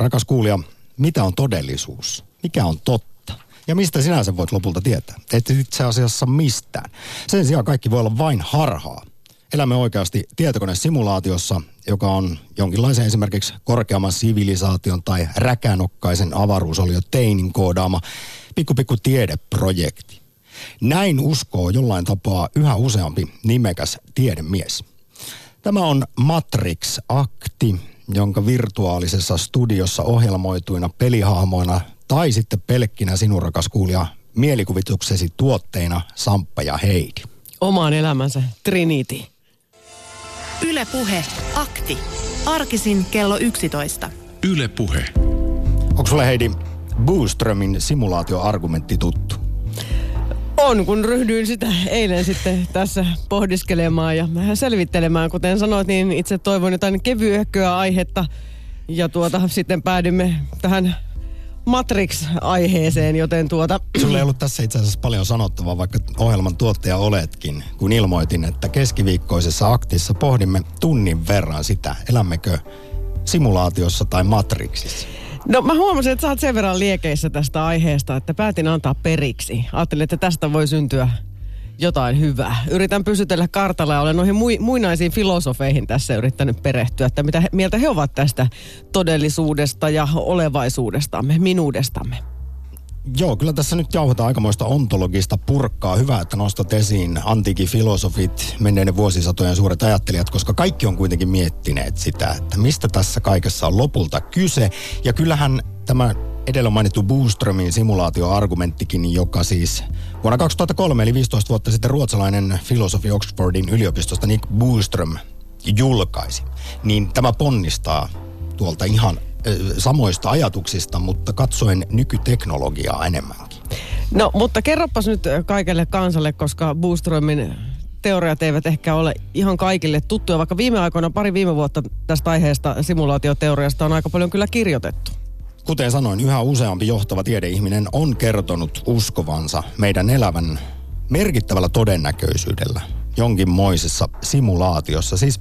Rakas kuulija, mitä on todellisuus? Mikä on totta? Ja mistä sinä sen voit lopulta tietää? Et itse asiassa mistään. Sen sijaan kaikki voi olla vain harhaa. Elämme oikeasti tietokonesimulaatiossa, joka on jonkinlaisen esimerkiksi korkeamman sivilisaation tai räkänokkaisen avaruusolio Teinin koodaama pikku pikku tiedeprojekti. Näin uskoo jollain tapaa yhä useampi nimekäs tiedemies. Tämä on Matrix-akti, jonka virtuaalisessa studiossa ohjelmoituina pelihahmoina tai sitten pelkkinä sinun rakas kuulija mielikuvituksesi tuotteina Samppa ja Heidi. Omaan elämänsä Trinity. Yle Puhe, akti. Arkisin kello 11. Yle Puhe. Onko sulle Heidi Booströmin simulaatioargumentti tuttu? On, kun ryhdyin sitä eilen sitten tässä pohdiskelemaan ja vähän selvittelemään. Kuten sanoit, niin itse toivon jotain kevyehköä aihetta. Ja tuota, sitten päädymme tähän Matrix-aiheeseen, joten tuota... Sulla ei ollut tässä itse asiassa paljon sanottavaa, vaikka ohjelman tuottaja oletkin, kun ilmoitin, että keskiviikkoisessa aktissa pohdimme tunnin verran sitä, elämmekö simulaatiossa tai Matrixissa. No mä huomasin, että sä oot sen verran liekeissä tästä aiheesta, että päätin antaa periksi. Ajattelin, että tästä voi syntyä jotain hyvää. Yritän pysytellä kartalla ja olen noihin muinaisiin filosofeihin tässä yrittänyt perehtyä, että mitä he, mieltä he ovat tästä todellisuudesta ja olevaisuudestamme, minuudestamme. Joo, kyllä tässä nyt jauhetaan aikamoista ontologista purkkaa. Hyvä, että nostat esiin antiikin filosofit, menneiden vuosisatojen suuret ajattelijat, koska kaikki on kuitenkin miettineet sitä, että mistä tässä kaikessa on lopulta kyse. Ja kyllähän tämä edellä mainittu Booströmin simulaatioargumenttikin, joka siis vuonna 2003, eli 15 vuotta sitten ruotsalainen filosofi Oxfordin yliopistosta Nick Booström julkaisi, niin tämä ponnistaa tuolta ihan samoista ajatuksista, mutta katsoen nykyteknologiaa enemmänkin. No, mutta kerropas nyt kaikelle kansalle, koska Booströmin teoriat eivät ehkä ole ihan kaikille tuttuja, vaikka viime aikoina, pari viime vuotta tästä aiheesta, simulaatioteoriasta on aika paljon kyllä kirjoitettu. Kuten sanoin, yhä useampi johtava tiedeihminen on kertonut uskovansa meidän elävän merkittävällä todennäköisyydellä jonkinmoisessa simulaatiossa. Siis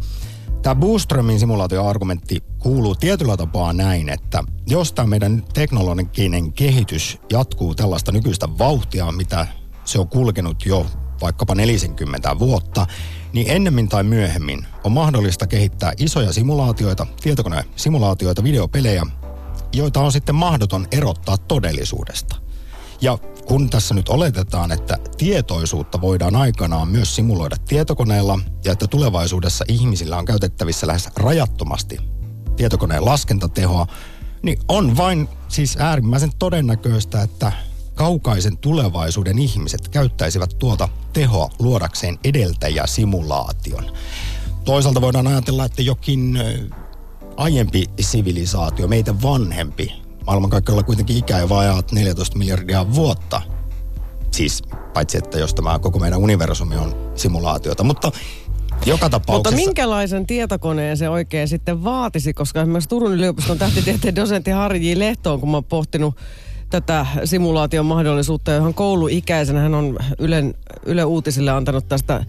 Tämä Boostströmin simulaatioargumentti kuuluu tietyllä tapaa näin, että jos tämä meidän teknologinen kehitys jatkuu tällaista nykyistä vauhtia, mitä se on kulkenut jo vaikkapa 40 vuotta, niin ennemmin tai myöhemmin on mahdollista kehittää isoja simulaatioita, tietokonesimulaatioita, videopelejä, joita on sitten mahdoton erottaa todellisuudesta. Ja kun tässä nyt oletetaan, että tietoisuutta voidaan aikanaan myös simuloida tietokoneella ja että tulevaisuudessa ihmisillä on käytettävissä lähes rajattomasti tietokoneen laskentatehoa, niin on vain siis äärimmäisen todennäköistä, että kaukaisen tulevaisuuden ihmiset käyttäisivät tuota tehoa luodakseen edeltäjäsimulaation. Toisaalta voidaan ajatella, että jokin aiempi sivilisaatio, meitä vanhempi, maailmankaikkeudella kuitenkin ikä vajaat 14 miljardia vuotta. Siis paitsi, että jos tämä koko meidän universumi on simulaatiota, mutta joka tapauksessa... Mutta minkälaisen tietokoneen se oikein sitten vaatisi, koska esimerkiksi Turun yliopiston tähtitieteen dosentti Harji J. Lehto on, kun mä oon pohtinut tätä simulaation mahdollisuutta, johon kouluikäisenä hän on Ylen, Yle Uutisille antanut tästä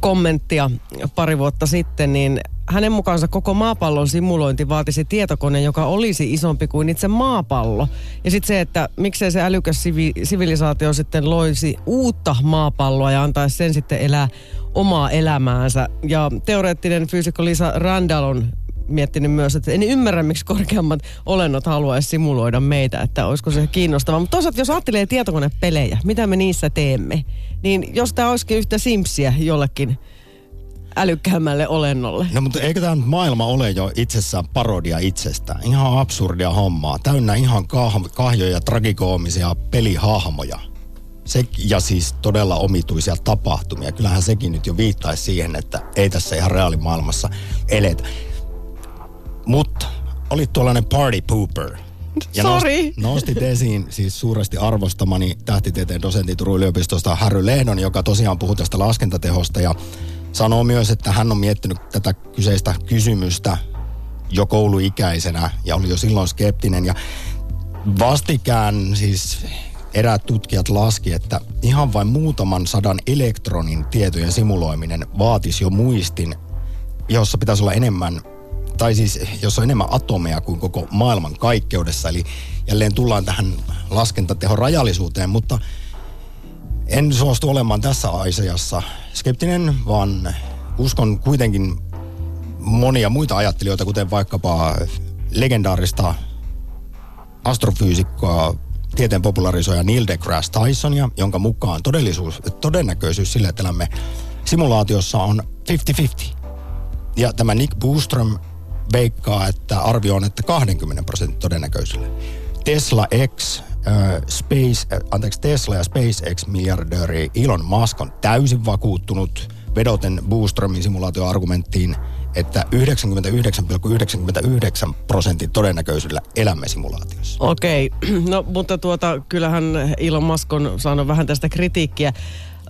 kommenttia pari vuotta sitten, niin hänen mukaansa koko maapallon simulointi vaatisi tietokoneen, joka olisi isompi kuin itse maapallo. Ja sitten se, että miksei se älykäs sivi- sivilisaatio sitten loisi uutta maapalloa ja antaisi sen sitten elää omaa elämäänsä. Ja teoreettinen fyysikko Lisa Randall on miettinyt myös, että en ymmärrä, miksi korkeammat olennot haluaisi simuloida meitä, että olisiko se kiinnostavaa. Mutta toisaalta, jos ajattelee tietokonepelejä, mitä me niissä teemme, niin jos tämä olisikin yhtä simpsiä jollekin älykkäämmälle olennolle. No mutta eikö tämä maailma ole jo itsessään parodia itsestään? Ihan absurdia hommaa. Täynnä ihan kah- kahjoja, tragikoomisia pelihahmoja. Se, ja siis todella omituisia tapahtumia. Kyllähän sekin nyt jo viittaisi siihen, että ei tässä ihan reaalimaailmassa eletä. Mutta olit tuollainen party pooper. Ja Sorry. Nost, nostit esiin siis suuresti arvostamani tähtitieteen dosentti Turun yliopistosta Harry Lehdon, joka tosiaan puhuu tästä laskentatehosta ja sanoo myös, että hän on miettinyt tätä kyseistä kysymystä jo kouluikäisenä ja oli jo silloin skeptinen. Ja vastikään siis eräät tutkijat laski, että ihan vain muutaman sadan elektronin tietojen simuloiminen vaatisi jo muistin, jossa pitäisi olla enemmän tai siis jos on enemmän atomeja kuin koko maailman kaikkeudessa. Eli jälleen tullaan tähän laskentatehon rajallisuuteen, mutta en suostu olemaan tässä asiassa skeptinen, vaan uskon kuitenkin monia muita ajattelijoita, kuten vaikkapa legendaarista astrofyysikkoa, tieteen popularisoija Neil deGrasse Tysonia, jonka mukaan todellisuus, todennäköisyys sille, että elämme simulaatiossa on 50-50. Ja tämä Nick Boostrom veikkaa, että arvio on, että 20 prosentin todennäköisyydellä. Tesla X, äh, Space, äh, anteeksi, Tesla ja SpaceX miljardööri Elon Musk on täysin vakuuttunut vedoten Boostromin simulaatioargumenttiin, että 99,99 prosentin todennäköisyydellä elämme simulaatiossa. Okei, no mutta tuota, kyllähän Elon Musk on saanut vähän tästä kritiikkiä.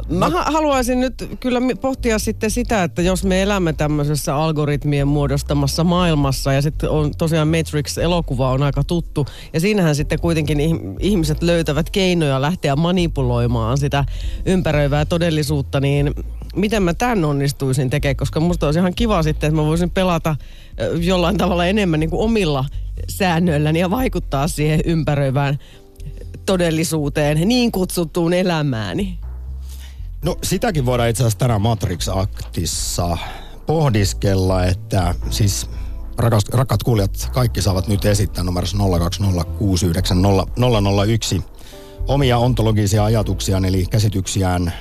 Mä no. haluaisin nyt kyllä pohtia sitten sitä, että jos me elämme tämmöisessä algoritmien muodostamassa maailmassa ja sitten on tosiaan Matrix-elokuva on aika tuttu ja siinähän sitten kuitenkin ihmiset löytävät keinoja lähteä manipuloimaan sitä ympäröivää todellisuutta, niin miten mä tämän onnistuisin tekemään, koska musta olisi ihan kiva sitten, että mä voisin pelata jollain tavalla enemmän niin kuin omilla säännöilläni ja vaikuttaa siihen ympäröivään todellisuuteen, niin kutsuttuun elämääni. No sitäkin voidaan itse asiassa tänään Matrix-aktissa pohdiskella, että siis rakas, rakat kuulijat, kaikki saavat nyt esittää numerossa 020690001 omia ontologisia ajatuksiaan eli käsityksiään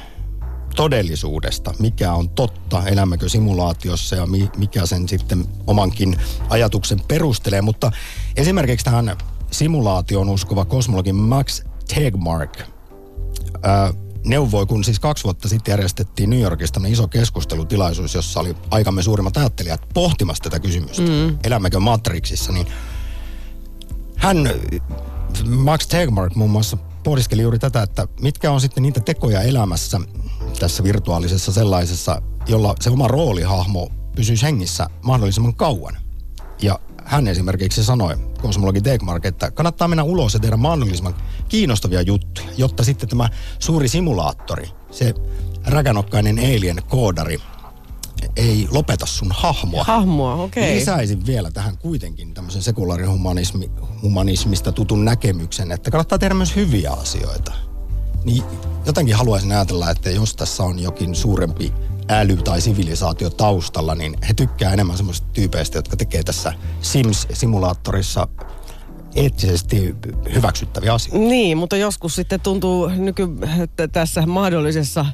todellisuudesta, mikä on totta, elämmekö simulaatiossa ja mikä sen sitten omankin ajatuksen perustelee. Mutta esimerkiksi tähän simulaation uskova kosmologi Max Tegmark ää, neuvoi, kun siis kaksi vuotta sitten järjestettiin New Yorkista iso keskustelutilaisuus, jossa oli aikamme suurimmat ajattelijat pohtimassa tätä kysymystä. Mm. Elämmekö Matrixissa, niin hän, Max Tegmark muun muassa pohdiskeli juuri tätä, että mitkä on sitten niitä tekoja elämässä, tässä virtuaalisessa sellaisessa, jolla se oma roolihahmo pysyisi hengissä mahdollisimman kauan. Ja hän esimerkiksi sanoi, kosmologi Degmark, että kannattaa mennä ulos ja tehdä mahdollisimman kiinnostavia juttuja, jotta sitten tämä suuri simulaattori, se räkänokkainen alien koodari, ei lopeta sun hahmoa. Hahmoa, okei. Okay. Lisäisin vielä tähän kuitenkin tämmöisen sekulaarihumanismista tutun näkemyksen, että kannattaa tehdä myös hyviä asioita niin jotenkin haluaisin ajatella, että jos tässä on jokin suurempi äly tai sivilisaatio taustalla, niin he tykkää enemmän semmoisista tyypeistä, jotka tekee tässä Sims-simulaattorissa eettisesti hyväksyttäviä asioita. Niin, mutta joskus sitten tuntuu nyky tässä mahdollisessa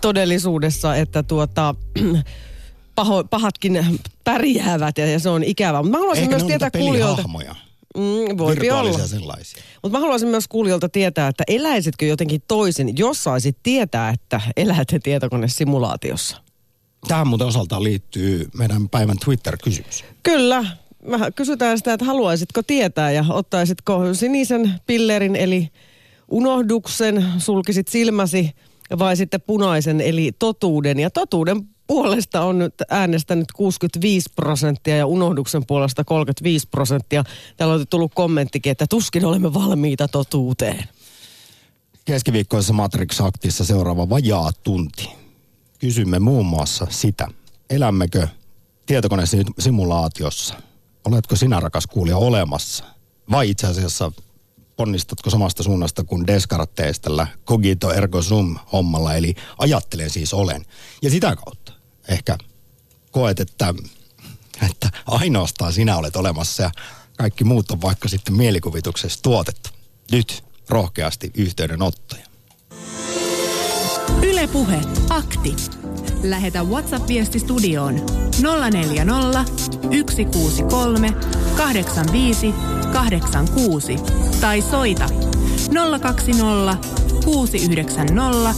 todellisuudessa, että tuota, paho, pahatkin pärjäävät ja, se on ikävää. Mutta mä haluaisin Ehkä myös tietää kuulijoilta. Mm, voi olla. sellaisia. Mutta mä haluaisin myös kuulijoilta tietää, että eläisitkö jotenkin toisin, jos saisit tietää, että elät tietokonesimulaatiossa? Tähän muuten osaltaan liittyy meidän päivän Twitter-kysymys. Kyllä. Mä kysytään sitä, että haluaisitko tietää ja ottaisitko sinisen pillerin eli unohduksen, sulkisit silmäsi vai sitten punaisen eli totuuden. Ja totuuden puolesta on nyt äänestänyt 65 prosenttia ja unohduksen puolesta 35 prosenttia. Täällä on tullut kommenttikin, että tuskin olemme valmiita totuuteen. Keskiviikkoisessa Matrix-aktissa seuraava vajaa tunti. Kysymme muun muassa sitä, elämmekö tietokonesimulaatiossa? Oletko sinä, rakas kuulija, olemassa? Vai itse asiassa ponnistatko samasta suunnasta kuin Descartes tällä cogito ergo sum hommalla, eli ajattelen siis olen. Ja sitä kautta ehkä koet, että, että ainoastaan sinä olet olemassa ja kaikki muut on vaikka sitten mielikuvituksessa tuotettu. Nyt rohkeasti yhteydenottoja. Ylepuhe akti. Lähetä WhatsApp-viesti studioon 040 163 85 86 tai soita 020 690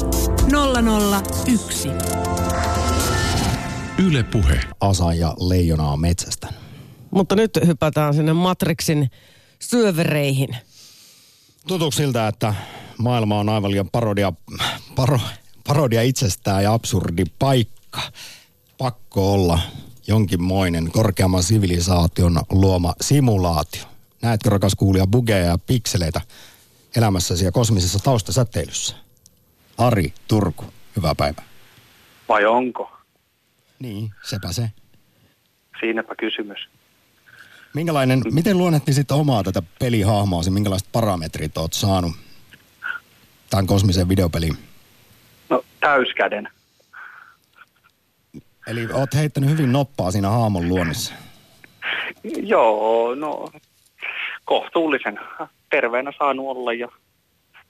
001. Yle Puhe. Asa ja leijonaa metsästä. Mutta nyt hypätään sinne Matrixin syövereihin. Tuntuuko siltä, että maailma on aivan liian parodia, paro, parodia itsestään ja absurdi paikka. Pakko olla jonkinmoinen korkeamman sivilisaation luoma simulaatio. Näetkö rakas kuulija bugeja ja pikseleitä elämässäsi ja kosmisessa taustasäteilyssä? Ari Turku, hyvää päivää. Vai onko? Niin, sepä se. siinäpä kysymys. Minkälainen, miten luonnehtisit omaa tätä pelihahmoasi, minkälaiset parametrit oot saanut tämän kosmisen videopeliin? No täyskäden. Eli oot heittänyt hyvin noppaa siinä haamon luonnissa. Joo, no kohtuullisen terveenä saanut olla ja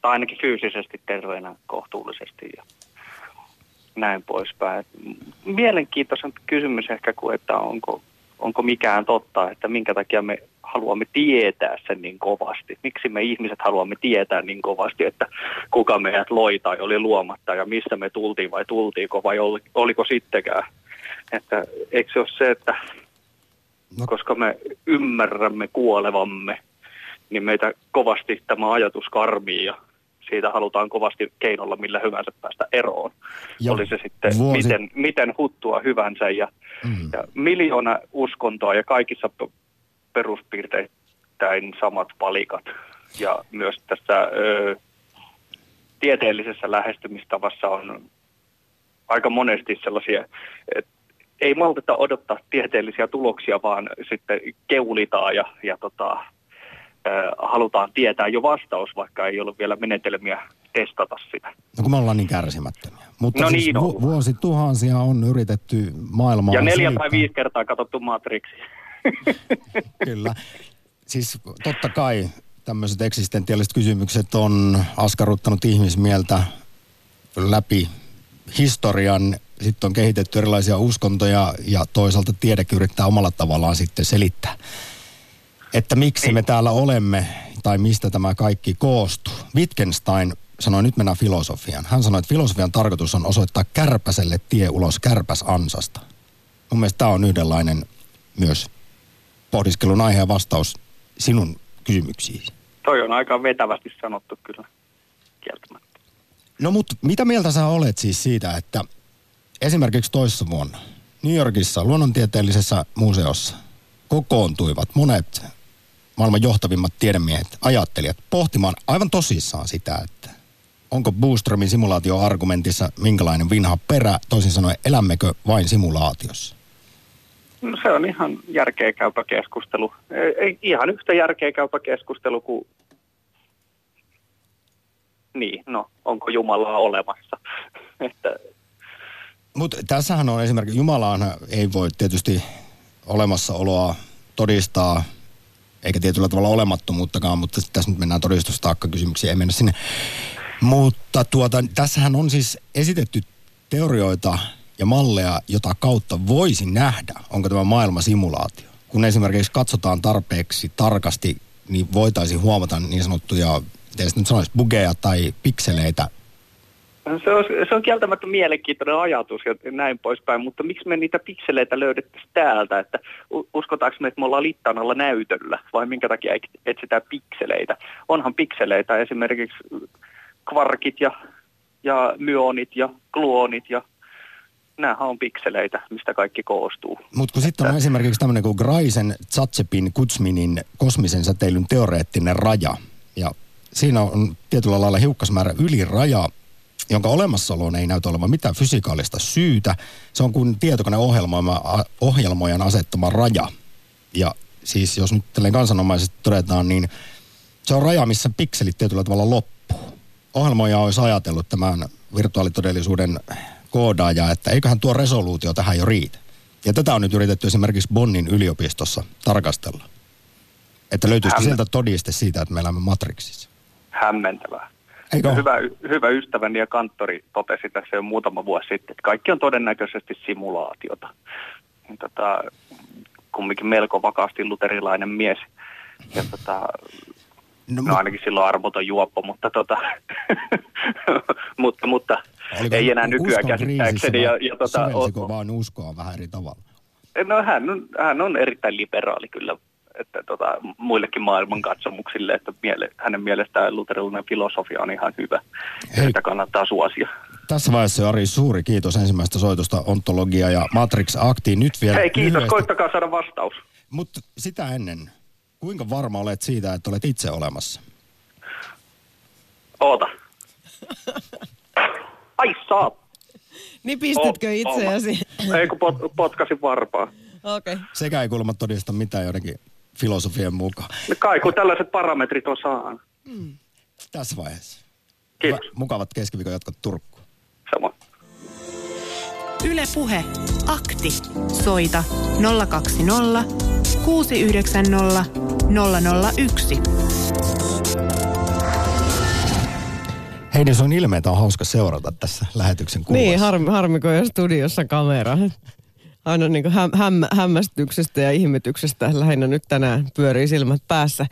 tai ainakin fyysisesti terveenä kohtuullisesti ja näin poispäin. Mielenkiintoisen kysymys ehkä kuin, että onko, onko mikään totta, että minkä takia me haluamme tietää sen niin kovasti. Miksi me ihmiset haluamme tietää niin kovasti, että kuka meidät loi tai oli luomatta ja mistä me tultiin vai tultiinko vai oliko sittenkään. Että eikö se ole se, että no. koska me ymmärrämme kuolevamme, niin meitä kovasti tämä ajatus karmii ja siitä halutaan kovasti keinolla millä hyvänsä päästä eroon. Ja Oli se sitten vuosi... miten, miten huttua hyvänsä ja, mm. ja miljoona uskontoa ja kaikissa peruspiirteittäin samat palikat. Ja myös tässä ö, tieteellisessä lähestymistavassa on aika monesti sellaisia, että ei malteta odottaa tieteellisiä tuloksia, vaan sitten keulitaan ja, ja tota, halutaan tietää jo vastaus, vaikka ei ole vielä menetelmiä testata sitä. No kun me ollaan niin kärsimättömiä. Mutta no siis niin vu- vuosi tuhansia on yritetty maailmaa Ja neljä tai viisi kertaa katsottu Matrixi. Kyllä. Siis totta kai tämmöiset eksistentiaaliset kysymykset on askarruttanut ihmismieltä läpi historian. Sitten on kehitetty erilaisia uskontoja ja toisaalta tiedekin yrittää omalla tavallaan sitten selittää että miksi me täällä olemme tai mistä tämä kaikki koostuu. Wittgenstein sanoi, nyt mennään filosofiaan. Hän sanoi, että filosofian tarkoitus on osoittaa kärpäselle tie ulos kärpäsansasta. Mun mielestä tämä on yhdenlainen myös pohdiskelun aihe ja vastaus sinun kysymyksiin. Toi on aika vetävästi sanottu kyllä, kieltämättä. No mutta mitä mieltä sä olet siis siitä, että esimerkiksi toissa vuonna New Yorkissa luonnontieteellisessä museossa kokoontuivat monet maailman johtavimmat tiedemiehet, ajattelijat, pohtimaan aivan tosissaan sitä, että onko Boostromin simulaatioargumentissa minkälainen vinha perä, toisin sanoen elämmekö vain simulaatiossa? No se on ihan järkeä käypä keskustelu. Ei, ihan yhtä järkeä käypä keskustelu kuin niin, no onko Jumalaa olemassa. että... Mutta tässähän on esimerkiksi, Jumalaan ei voi tietysti olemassaoloa todistaa eikä tietyllä tavalla olemattomuuttakaan, mutta tässä nyt mennään todistustaakka-kysymyksiin, ei mennä sinne. Mutta tuota, tässähän on siis esitetty teorioita ja malleja, jota kautta voisi nähdä, onko tämä maailma simulaatio. Kun esimerkiksi katsotaan tarpeeksi tarkasti, niin voitaisiin huomata niin sanottuja, miten nyt sanoisi, bugeja tai pikseleitä se on, se on kieltämättä mielenkiintoinen ajatus ja näin poispäin, mutta miksi me niitä pikseleitä löydettäisiin täältä, että uskotaanko me, että me ollaan littanalla näytöllä vai minkä takia etsitään pikseleitä? Onhan pikseleitä esimerkiksi kvarkit ja, ja myonit ja gluonit ja nämähän on pikseleitä, mistä kaikki koostuu. Mutta kun sitten on esimerkiksi tämmöinen kuin Graisen, Zatsepin, Kutsminin kosmisen säteilyn teoreettinen raja. Ja siinä on tietyllä lailla hiukkasmäärä yli raja, jonka olemassaoloon ei näytä olevan mitään fysikaalista syytä. Se on kuin tietokoneohjelmoijan asettama raja. Ja siis jos nyt tälleen kansanomaisesti todetaan, niin se on raja, missä pikselit tietyllä tavalla loppuu. Ohjelmoija olisi ajatellut tämän virtuaalitodellisuuden koodaaja, että eiköhän tuo resoluutio tähän jo riitä. Ja tätä on nyt yritetty esimerkiksi Bonnin yliopistossa tarkastella. Että löytyisikö sieltä todiste siitä, että me elämme Matrixissa? Hämmentävää. Eikö? Hyvä, hyvä ystäväni ja kanttori totesi tässä jo muutama vuosi sitten, että kaikki on todennäköisesti simulaatiota. Tota, kumminkin melko vakaasti luterilainen mies. Ja tota, no, no ainakin silloin armoton juoppo, mutta, tota, mutta, mutta ei enää nykyään käsittääkseni. Ja, ja tota, o, vaan uskoa vähän eri tavalla? No hän on, hän on erittäin liberaali kyllä että tota, muillekin maailmankatsomuksille, että miele, hänen mielestään luterilainen filosofia on ihan hyvä. Hei. Sitä kannattaa suosia. Tässä vaiheessa Ari, suuri kiitos ensimmäistä soitosta Ontologia ja Matrix Aktiin. Nyt vielä Hei, kiitos. Lyhyesti. Koittakaa saada vastaus. Mutta sitä ennen, kuinka varma olet siitä, että olet itse olemassa? Oota. Ai saa. Niin pistitkö itseäsi? Ei kun pot, potkasin varpaa. Okei. Sekä ei kuulemma todista mitään jotenkin filosofian mukaan. No Kai kun tällaiset parametrit on saanut. Tässä vaiheessa. Kiitos. Hyvä- mukavat keskiviikon jatkot Turkku. Samoin. Yle Puhe. Akti. Soita 020 690 001. Heidi, sun ilmeitä on hauska seurata tässä lähetyksen kuvassa. Niin, harmi, harmi kun ei studiossa kamera. Aina niin häm, häm, hämmästyksestä ja ihmetyksestä lähinnä nyt tänään pyörii silmät päässä.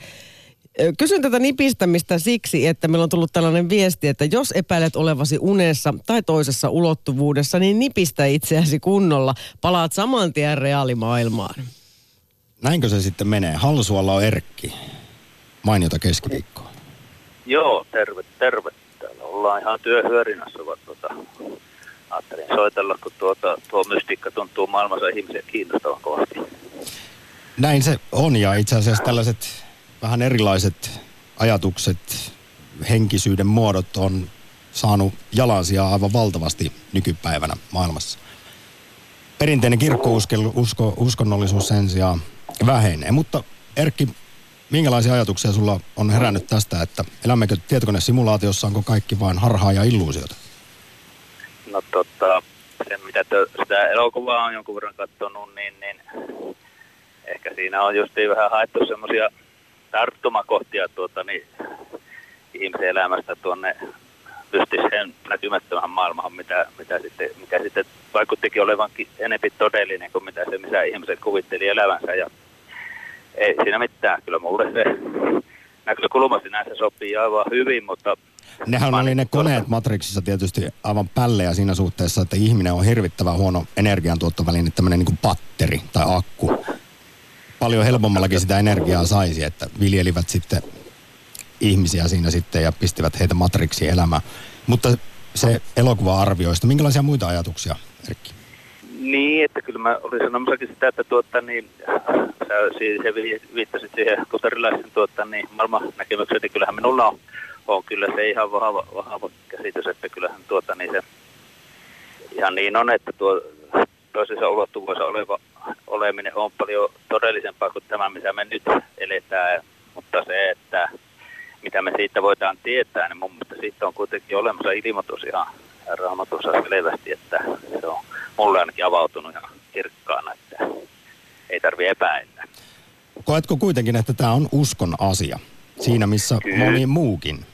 Kysyn tätä nipistämistä siksi, että meillä on tullut tällainen viesti, että jos epäilet olevasi unessa tai toisessa ulottuvuudessa, niin nipistä itseäsi kunnolla. Palaat saman tien reaalimaailmaan. Näinkö se sitten menee? Halsualla on Erkki. Mainiota keskiviikkoa. Joo, terve, terve. Täällä ollaan ihan työhyörinässä, vaan tuota, ajattelin soitella, kun tuota, tuo mystiikka tuntuu maailmassa ihmisiä kiinnostavan kovasti. Näin se on ja itse asiassa tällaiset vähän erilaiset ajatukset, henkisyyden muodot on saanut jalansijaa aivan valtavasti nykypäivänä maailmassa. Perinteinen kirkkousko, usko, uskonnollisuus sen sijaan vähenee, mutta Erkki, minkälaisia ajatuksia sulla on herännyt tästä, että elämmekö tietokonesimulaatiossa, onko kaikki vain harhaa ja illuusiota? No tota, se mitä tö, sitä elokuvaa on jonkun verran katsonut, niin, niin ehkä siinä on justiin vähän haettu semmoisia tarttumakohtia tuota, niin, ihmisen elämästä tuonne mystiseen näkymättömään maailmaan, mitä, mitä sitten, mikä sitten vaikuttikin olevankin enempi todellinen kuin mitä se, missä ihmiset kuvitteli elävänsä. Ja ei siinä mitään. Kyllä mulle se näkökulma sinänsä sopii aivan hyvin, mutta Nehän oli ne koneet Matrixissa tietysti aivan pällejä siinä suhteessa, että ihminen on hirvittävän huono energiantuottoväline, tämmöinen niin kuin patteri tai akku. Paljon helpommallakin sitä energiaa saisi, että viljelivät sitten ihmisiä siinä sitten ja pistivät heitä Matrixiin elämään. Mutta se elokuva-arvioista, minkälaisia muita ajatuksia, Erkki? Niin, että kyllä mä olin sanomassakin sitä, että tuota, niin, sä si- se vi- viittasit siihen tuota, niin, maailman näkemykseen, niin kyllähän minulla on, on kyllä se ihan vahva, vahva käsitys, että kyllähän tuota, niin se ihan niin on, että tuo toisessa ulottuvuudessa oleva oleminen on paljon todellisempaa kuin tämä, missä me nyt eletään, mutta se, että mitä me siitä voidaan tietää, niin mun mielestä siitä on kuitenkin olemassa ilmoitus ihan raamatussa selvästi, että se on mulle ainakin avautunut ihan kirkkaana, että ei tarvi epäillä. Koetko kuitenkin, että tämä on uskon asia? Siinä missä Kyllä. moni muukin.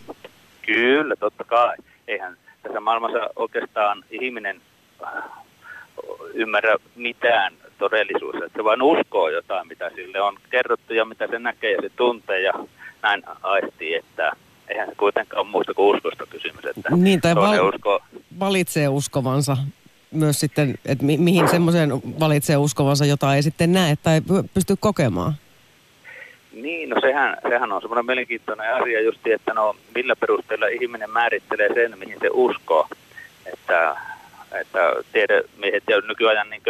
Kyllä, totta kai. Eihän tässä maailmassa oikeastaan ihminen äh, ymmärrä mitään todellisuudessa. Että se vain uskoo jotain, mitä sille on kerrottu ja mitä se näkee ja se tuntee ja näin aistii, että eihän se kuitenkaan ole muusta kuin uskosta kysymys. Että Niin, tai val- usko, valitsee uskovansa myös sitten, että mi- mihin semmoiseen valitsee uskovansa, jota ei sitten näe tai py- pysty kokemaan. Niin, no sehän, sehän on semmoinen mielenkiintoinen asia just, että no millä perusteella ihminen määrittelee sen, mihin se uskoo. Että, että tiedemiehet ja nykyajan niin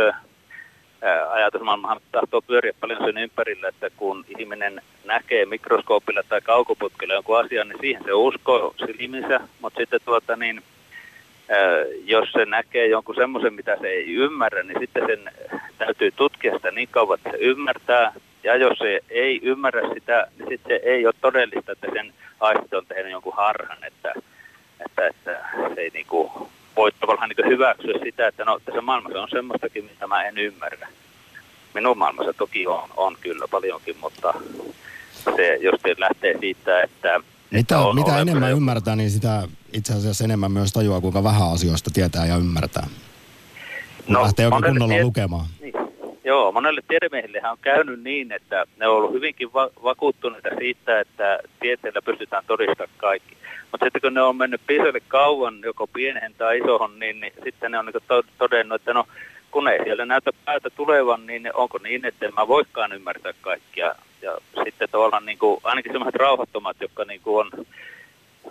ajatusmaailmahan tahtoo pyöriä paljon sen ympärillä, että kun ihminen näkee mikroskoopilla tai kaukoputkilla jonkun asian, niin siihen se uskoo silminsä, mutta sitten tuota niin, jos se näkee jonkun semmoisen, mitä se ei ymmärrä, niin sitten sen täytyy tutkia sitä niin kauan, että se ymmärtää. Ja jos se ei ymmärrä sitä, niin sitten se ei ole todellista, että sen aistit on tehnyt jonkun harhan, että, että, että se ei niinku voi tavallaan niinku hyväksyä sitä, että no tässä maailmassa on semmoistakin, mitä mä en ymmärrä. Minun maailmassa toki on, on kyllä paljonkin, mutta se jos se lähtee siitä, että... Mitä, on mitä enemmän joku- ymmärtää, niin sitä itse asiassa enemmän myös tajuaa, kuinka vähän asioista tietää ja ymmärtää. Kun No, lähtee oikein kunnolla tie- lukemaan. Joo, monelle tiedemiehillehän on käynyt niin, että ne on ollut hyvinkin va- vakuuttuneita siitä, että tieteellä pystytään todistamaan kaikki. Mutta sitten kun ne on mennyt piisalle kauan, joko pieneen tai isohon, niin, niin sitten ne on niin to- todennut, että no kun ei siellä näytä päätä tulevan, niin onko niin, että en mä voikaan ymmärtää kaikkia. Ja sitten tavallaan niin kuin, ainakin sellaiset rauhattomat, jotka niin kuin on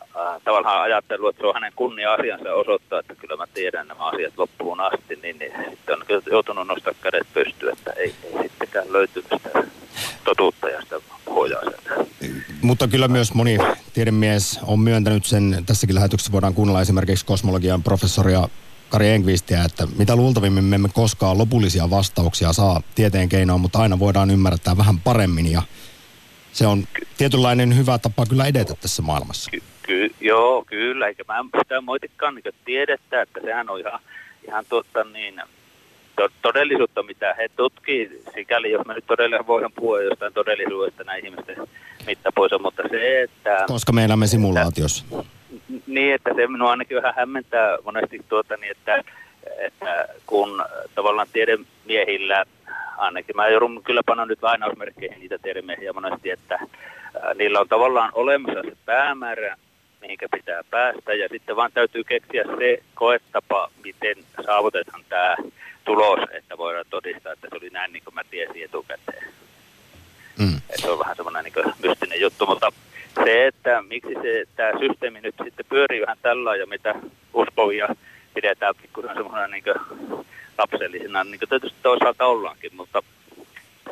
äh, tavallaan ajatellut, että se on hänen kunnia-asiansa osoittaa, että kyllä mä tiedän nämä asiat loppuun asti, niin, niin sitten on kyllä joutunut nostaa kädet pystyyn, että ei, ei sittenkään löytynyt sitä totuutta ja sitä pohjaa sieltä. Mutta kyllä myös moni tiedemies on myöntänyt sen, tässäkin lähetyksessä voidaan kuunnella esimerkiksi kosmologian professoria Kari Engvistiä, että mitä luultavimmin me emme koskaan lopullisia vastauksia saa tieteen keinoin, mutta aina voidaan ymmärtää vähän paremmin ja se on tietynlainen hyvä tapa kyllä edetä tässä maailmassa. Ky- ky- joo, kyllä, eikä mä en sitä moitikaan niin tiedettä, että sehän on ihan, ihan tuota niin, to- todellisuutta, mitä he tutkii, sikäli jos mä nyt todella voin puhua jostain todellisuudesta näin ihmisten mittapuissa, mutta se, että... Koska me elämme simulaatiossa. Niin, että se minua ainakin vähän hämmentää monesti tuota niin, että, että kun tavallaan tiedemiehillä, ainakin mä joudun kyllä panna nyt lainausmerkkeihin niitä tiedemiehiä monesti, että niillä on tavallaan olemassa se päämäärä, mihinkä pitää päästä, ja sitten vaan täytyy keksiä se koetapa, miten saavutetaan tämä tulos, että voidaan todistaa, että se oli näin niin kuin mä tiesin etukäteen. Mm. Et se on vähän semmoinen niin mystinen juttu, mutta se, että miksi se, tämä systeemi nyt sitten pyörii vähän tällä ja mitä uskovia pidetään pikkusen semmoinen niin lapsellisena, niin kuin tietysti toisaalta ollaankin, mutta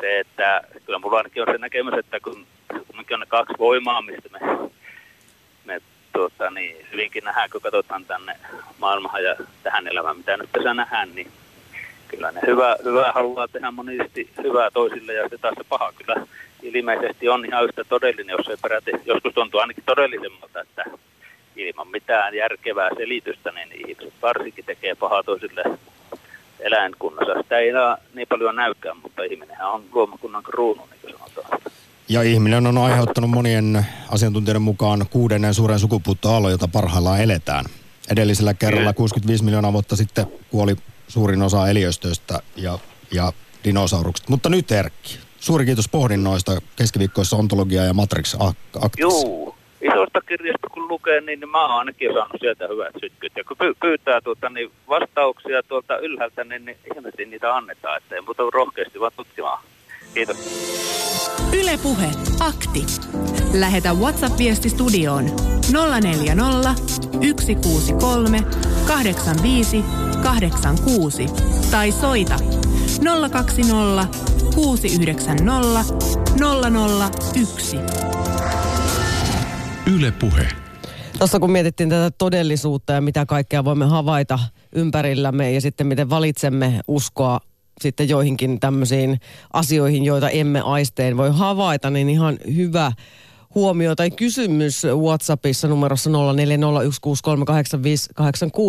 se, että kyllä mulla ainakin on se näkemys, että kun on ne kaksi voimaa, mistä me tuota, niin, hyvinkin nähdään, kun katsotaan tänne maailmaan ja tähän elämään, mitä nyt tässä nähdään, niin kyllä ne hyvä, hyvä haluaa tehdä monesti hyvää toisille ja se taas se paha kyllä ilmeisesti on ihan yhtä todellinen, jos se peräti joskus tuntuu ainakin todellisemmalta, että ilman mitään järkevää selitystä, niin ihmiset varsinkin tekee pahaa toisille eläinkunnassa. Sitä ei enää niin paljon näykään, mutta ihminenhän on luomakunnan kruunu, niin kuin sanotaan. Ja ihminen on aiheuttanut monien asiantuntijoiden mukaan kuudennen suuren sukupuuttoaallon, jota parhaillaan eletään. Edellisellä kerralla 65 miljoonaa vuotta sitten kuoli suurin osa eliöstöistä ja, ja dinosauruksista. Mutta nyt Erkki, suuri kiitos pohdinnoista keskiviikkoissa ontologia ja Matrix Actis. Joo, isosta kirjasta kun lukee, niin, niin mä oon ainakin saanut sieltä hyvät sytkyt. Ja kun py- pyytää tuota, niin vastauksia tuolta ylhäältä, niin, niin niitä annetaan, ettei muuta rohkeasti vaan tutkimaan. Kiitos. Ylepuhe akti. Lähetä WhatsApp-viesti studioon 040 163 85 86 tai soita 020 690 001. Yle Puhe. Tuossa kun mietittiin tätä todellisuutta ja mitä kaikkea voimme havaita ympärillämme ja sitten miten valitsemme uskoa sitten joihinkin tämmöisiin asioihin, joita emme aisteen voi havaita, niin ihan hyvä huomio tai kysymys WhatsAppissa numerossa 0401638586,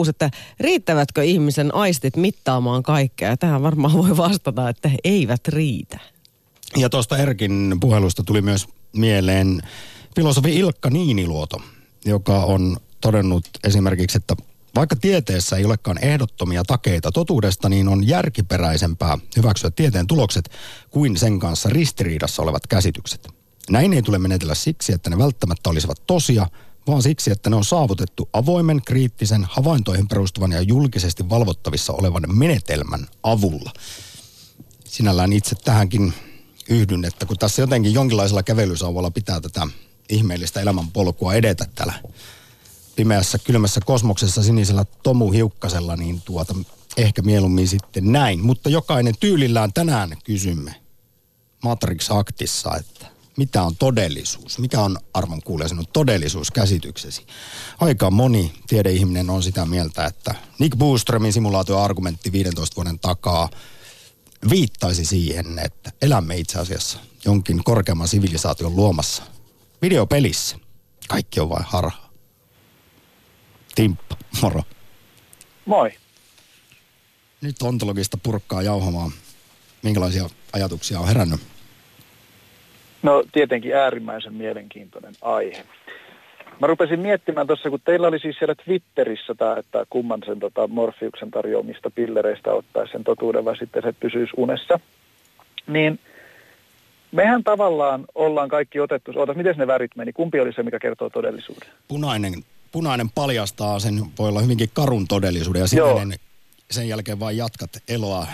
että riittävätkö ihmisen aistit mittaamaan kaikkea? Tähän varmaan voi vastata, että eivät riitä. Ja tuosta Erkin puhelusta tuli myös mieleen filosofi Ilkka Niiniluoto, joka on todennut esimerkiksi, että vaikka tieteessä ei olekaan ehdottomia takeita totuudesta, niin on järkiperäisempää hyväksyä tieteen tulokset kuin sen kanssa ristiriidassa olevat käsitykset. Näin ei tule menetellä siksi, että ne välttämättä olisivat tosia, vaan siksi, että ne on saavutettu avoimen, kriittisen, havaintoihin perustuvan ja julkisesti valvottavissa olevan menetelmän avulla. Sinällään itse tähänkin yhdyn, että kun tässä jotenkin jonkinlaisella kävelysauvalla pitää tätä ihmeellistä elämänpolkua edetä täällä pimeässä, kylmässä kosmoksessa sinisellä tomuhiukkasella, niin tuota, ehkä mieluummin sitten näin. Mutta jokainen tyylillään tänään kysymme Matrix Actissa, että mitä on todellisuus? Mikä on arvon kuulee sinun todellisuuskäsityksesi? Aika moni tiedeihminen on sitä mieltä, että Nick Boostremin simulaatioargumentti 15 vuoden takaa viittaisi siihen, että elämme itse asiassa jonkin korkeamman sivilisaation luomassa videopelissä. Kaikki on vain harha. Timppa, moro. Moi. Nyt ontologista purkkaa jauhamaan. Minkälaisia ajatuksia on herännyt? No tietenkin äärimmäisen mielenkiintoinen aihe. Mä rupesin miettimään tuossa, kun teillä oli siis siellä Twitterissä tämä, että kumman sen tota, Morfiuksen tarjoamista pillereistä ottaisi sen totuuden, vai sitten se pysyisi unessa. Niin mehän tavallaan ollaan kaikki otettu, ootas, miten ne värit meni? Kumpi oli se, mikä kertoo todellisuuden? Punainen, punainen paljastaa sen, voi olla hyvinkin karun todellisuuden ja sininen sen jälkeen vain jatkat eloa.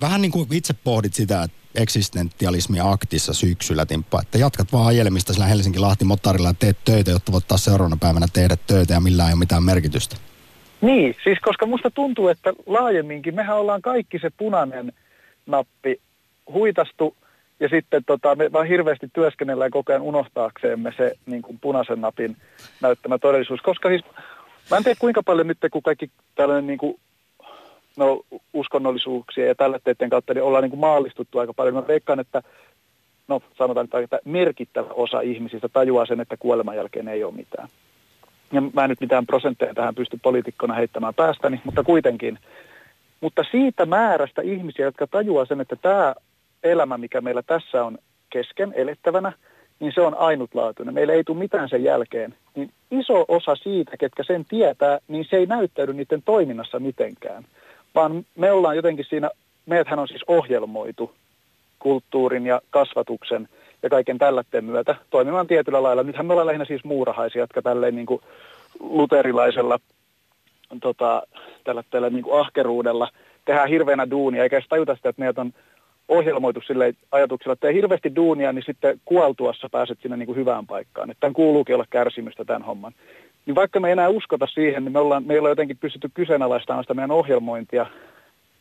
Vähän niin kuin itse pohdit sitä, että eksistentialismi aktissa syksyllä, Timppa, että jatkat vaan ajelemista sillä Helsinki-Lahti motorilla ja teet töitä, jotta voit taas seuraavana päivänä tehdä töitä ja millään ei ole mitään merkitystä. Niin, siis koska musta tuntuu, että laajemminkin mehän ollaan kaikki se punainen nappi huitastu ja sitten tota, me vaan hirveästi työskennellään koko ajan unohtaaksemme se niin kuin punaisen napin näyttämä todellisuus. Koska siis Mä en tiedä kuinka paljon nyt, kun kaikki tällainen niin kuin, no, uskonnollisuuksia ja tällaisten kautta niin ollaan niin kuin maallistuttu aika paljon. Mä veikkaan, että no sanotaan, että merkittävä osa ihmisistä tajuaa sen, että kuoleman jälkeen ei ole mitään. Ja mä en nyt mitään prosentteja tähän pysty poliitikkona heittämään päästäni, mutta kuitenkin. Mutta siitä määrästä ihmisiä, jotka tajuaa sen, että tämä elämä, mikä meillä tässä on kesken elettävänä, niin se on ainutlaatuinen. Meillä ei tule mitään sen jälkeen. Niin iso osa siitä, ketkä sen tietää, niin se ei näyttäydy niiden toiminnassa mitenkään. Vaan me ollaan jotenkin siinä, meidäthän on siis ohjelmoitu kulttuurin ja kasvatuksen ja kaiken tällätteen myötä toimimaan tietyllä lailla. Nythän me ollaan lähinnä siis muurahaisia, jotka tälleen niin kuin luterilaisella tota, tällä, tällä niin kuin ahkeruudella tehdään hirveänä duunia, eikä edes tajuta sitä, että meidät on ohjelmoitu sille ajatuksella, että hirveästi duunia, niin sitten kuoltuassa pääset sinne niin kuin hyvään paikkaan. Että tämän kuuluukin olla kärsimystä tämän homman. Niin vaikka me ei enää uskota siihen, niin me ollaan, me ei jotenkin pystytty kyseenalaistamaan sitä meidän ohjelmointia,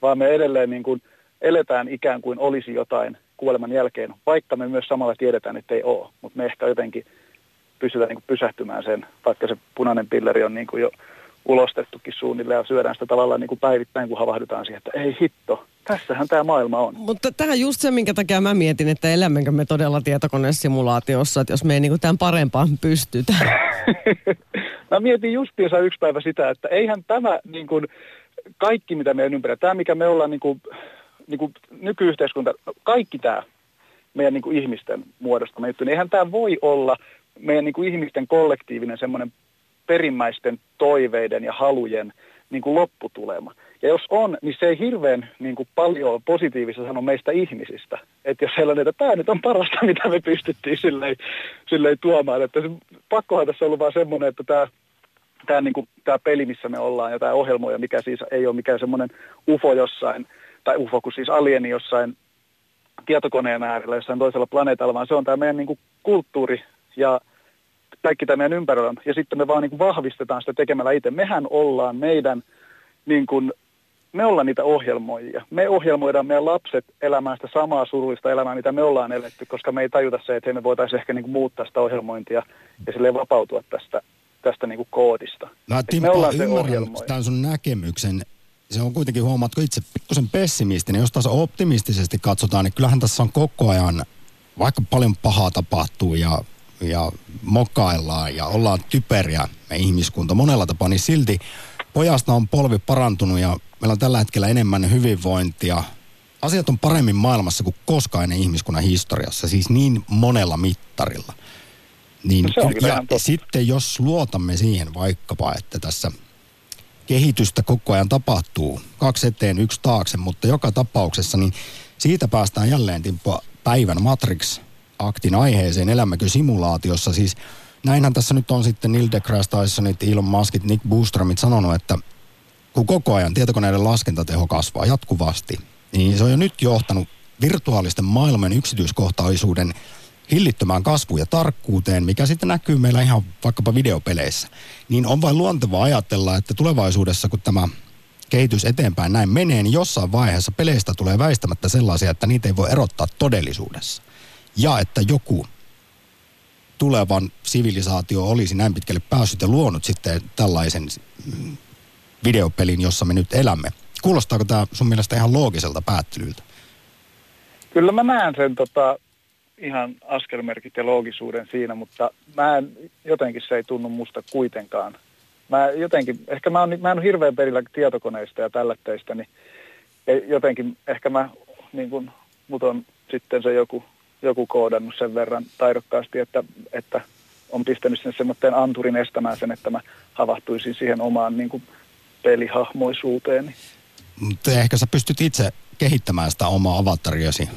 vaan me edelleen niin kuin eletään ikään kuin olisi jotain kuoleman jälkeen, vaikka me myös samalla tiedetään, että ei ole. Mutta me ehkä jotenkin pystytään niin kuin pysähtymään sen, vaikka se punainen pilleri on niin kuin jo ulostettukin suunnilleen ja syödään sitä tavallaan niin kuin päivittäin, kun havahdutaan siihen, että ei hitto, tässähän tämä maailma on. Mutta tähän just se, minkä takia mä mietin, että elämmekö me todella tietokonesimulaatiossa, että jos me ei niin kuin tämän parempaan pystytä. mä mietin justiinsa yksi päivä sitä, että eihän tämä niin kuin, kaikki, mitä meidän ympärillä, tämä mikä me ollaan niin kuin, niin kuin nykyyhteiskunta, kaikki tämä meidän niin kuin ihmisten muodostama juttu, niin eihän tämä voi olla meidän niin kuin ihmisten kollektiivinen semmoinen perimmäisten toiveiden ja halujen niin kuin lopputulema. Ja jos on, niin se ei hirveän niin kuin paljon positiivista sano meistä ihmisistä. Että jos sellainen, että tämä nyt on parasta, mitä me pystyttiin silleen, silleen tuomaan. Että se, pakkohan tässä on ollut vaan semmoinen, että tämä tämä, niin kuin, tämä peli, missä me ollaan ja tämä ohjelmoija, mikä siis ei ole mikään semmoinen UFO jossain, tai UFO kuin siis alieni jossain tietokoneen äärellä jossain toisella planeetalla, vaan se on tämä meidän niin kuin, kulttuuri ja kaikki tämä meidän ympärillä Ja sitten me vaan niin kuin, vahvistetaan sitä tekemällä itse. Mehän ollaan meidän niin kuin, me ollaan niitä ohjelmoijia. Me ohjelmoidaan meidän lapset elämään sitä samaa surullista elämää, mitä me ollaan eletty, koska me ei tajuta se, että me voitaisiin ehkä niin kuin muuttaa sitä ohjelmointia ja sille vapautua tästä, tästä niin kuin koodista. No Timppa, ymmärrän tämän sun näkemyksen. Se on kuitenkin, huomaatko itse, pikkusen pessimistinen. Jos taas optimistisesti katsotaan, niin kyllähän tässä on koko ajan, vaikka paljon pahaa tapahtuu ja, ja mokaillaan ja ollaan typeriä me ihmiskunta monella tapaa, niin silti pojasta on polvi parantunut ja meillä on tällä hetkellä enemmän hyvinvointia. Asiat on paremmin maailmassa kuin koskaan ennen ihmiskunnan historiassa, siis niin monella mittarilla. Niin, no ja sitten jos luotamme siihen vaikkapa, että tässä kehitystä koko ajan tapahtuu, kaksi eteen, yksi taakse, mutta joka tapauksessa, niin siitä päästään jälleen Timppo päivän Matrix-aktin aiheeseen, elämmekö simulaatiossa, siis näinhän tässä nyt on sitten Neil deGrasse Tysonit, Elon Muskit, Nick Boostramit sanonut, että kun koko ajan tietokoneiden laskentateho kasvaa jatkuvasti, niin se on jo nyt johtanut virtuaalisten maailman yksityiskohtaisuuden hillittömään kasvuun ja tarkkuuteen, mikä sitten näkyy meillä ihan vaikkapa videopeleissä, niin on vain luontevaa ajatella, että tulevaisuudessa kun tämä kehitys eteenpäin näin menee, niin jossain vaiheessa peleistä tulee väistämättä sellaisia, että niitä ei voi erottaa todellisuudessa. Ja että joku tulevan sivilisaatio olisi näin pitkälle päässyt ja luonut sitten tällaisen mm, videopelin, jossa me nyt elämme. Kuulostaako tämä sun mielestä ihan loogiselta päättelyltä? Kyllä mä näen sen tota, ihan askelmerkit ja loogisuuden siinä, mutta mä en, jotenkin se ei tunnu musta kuitenkaan. Mä jotenkin, ehkä mä, on, mä en ole hirveän perillä tietokoneista ja tällätteistä, niin jotenkin ehkä mä, niin kun, mut on sitten se joku, joku koodannut sen verran taidokkaasti, että, että on pistänyt sen semmoinen anturin estämään sen, että mä havahtuisin siihen omaan niin kuin pelihahmoisuuteeni. Mutta ehkä sä pystyt itse kehittämään sitä omaa avatariasi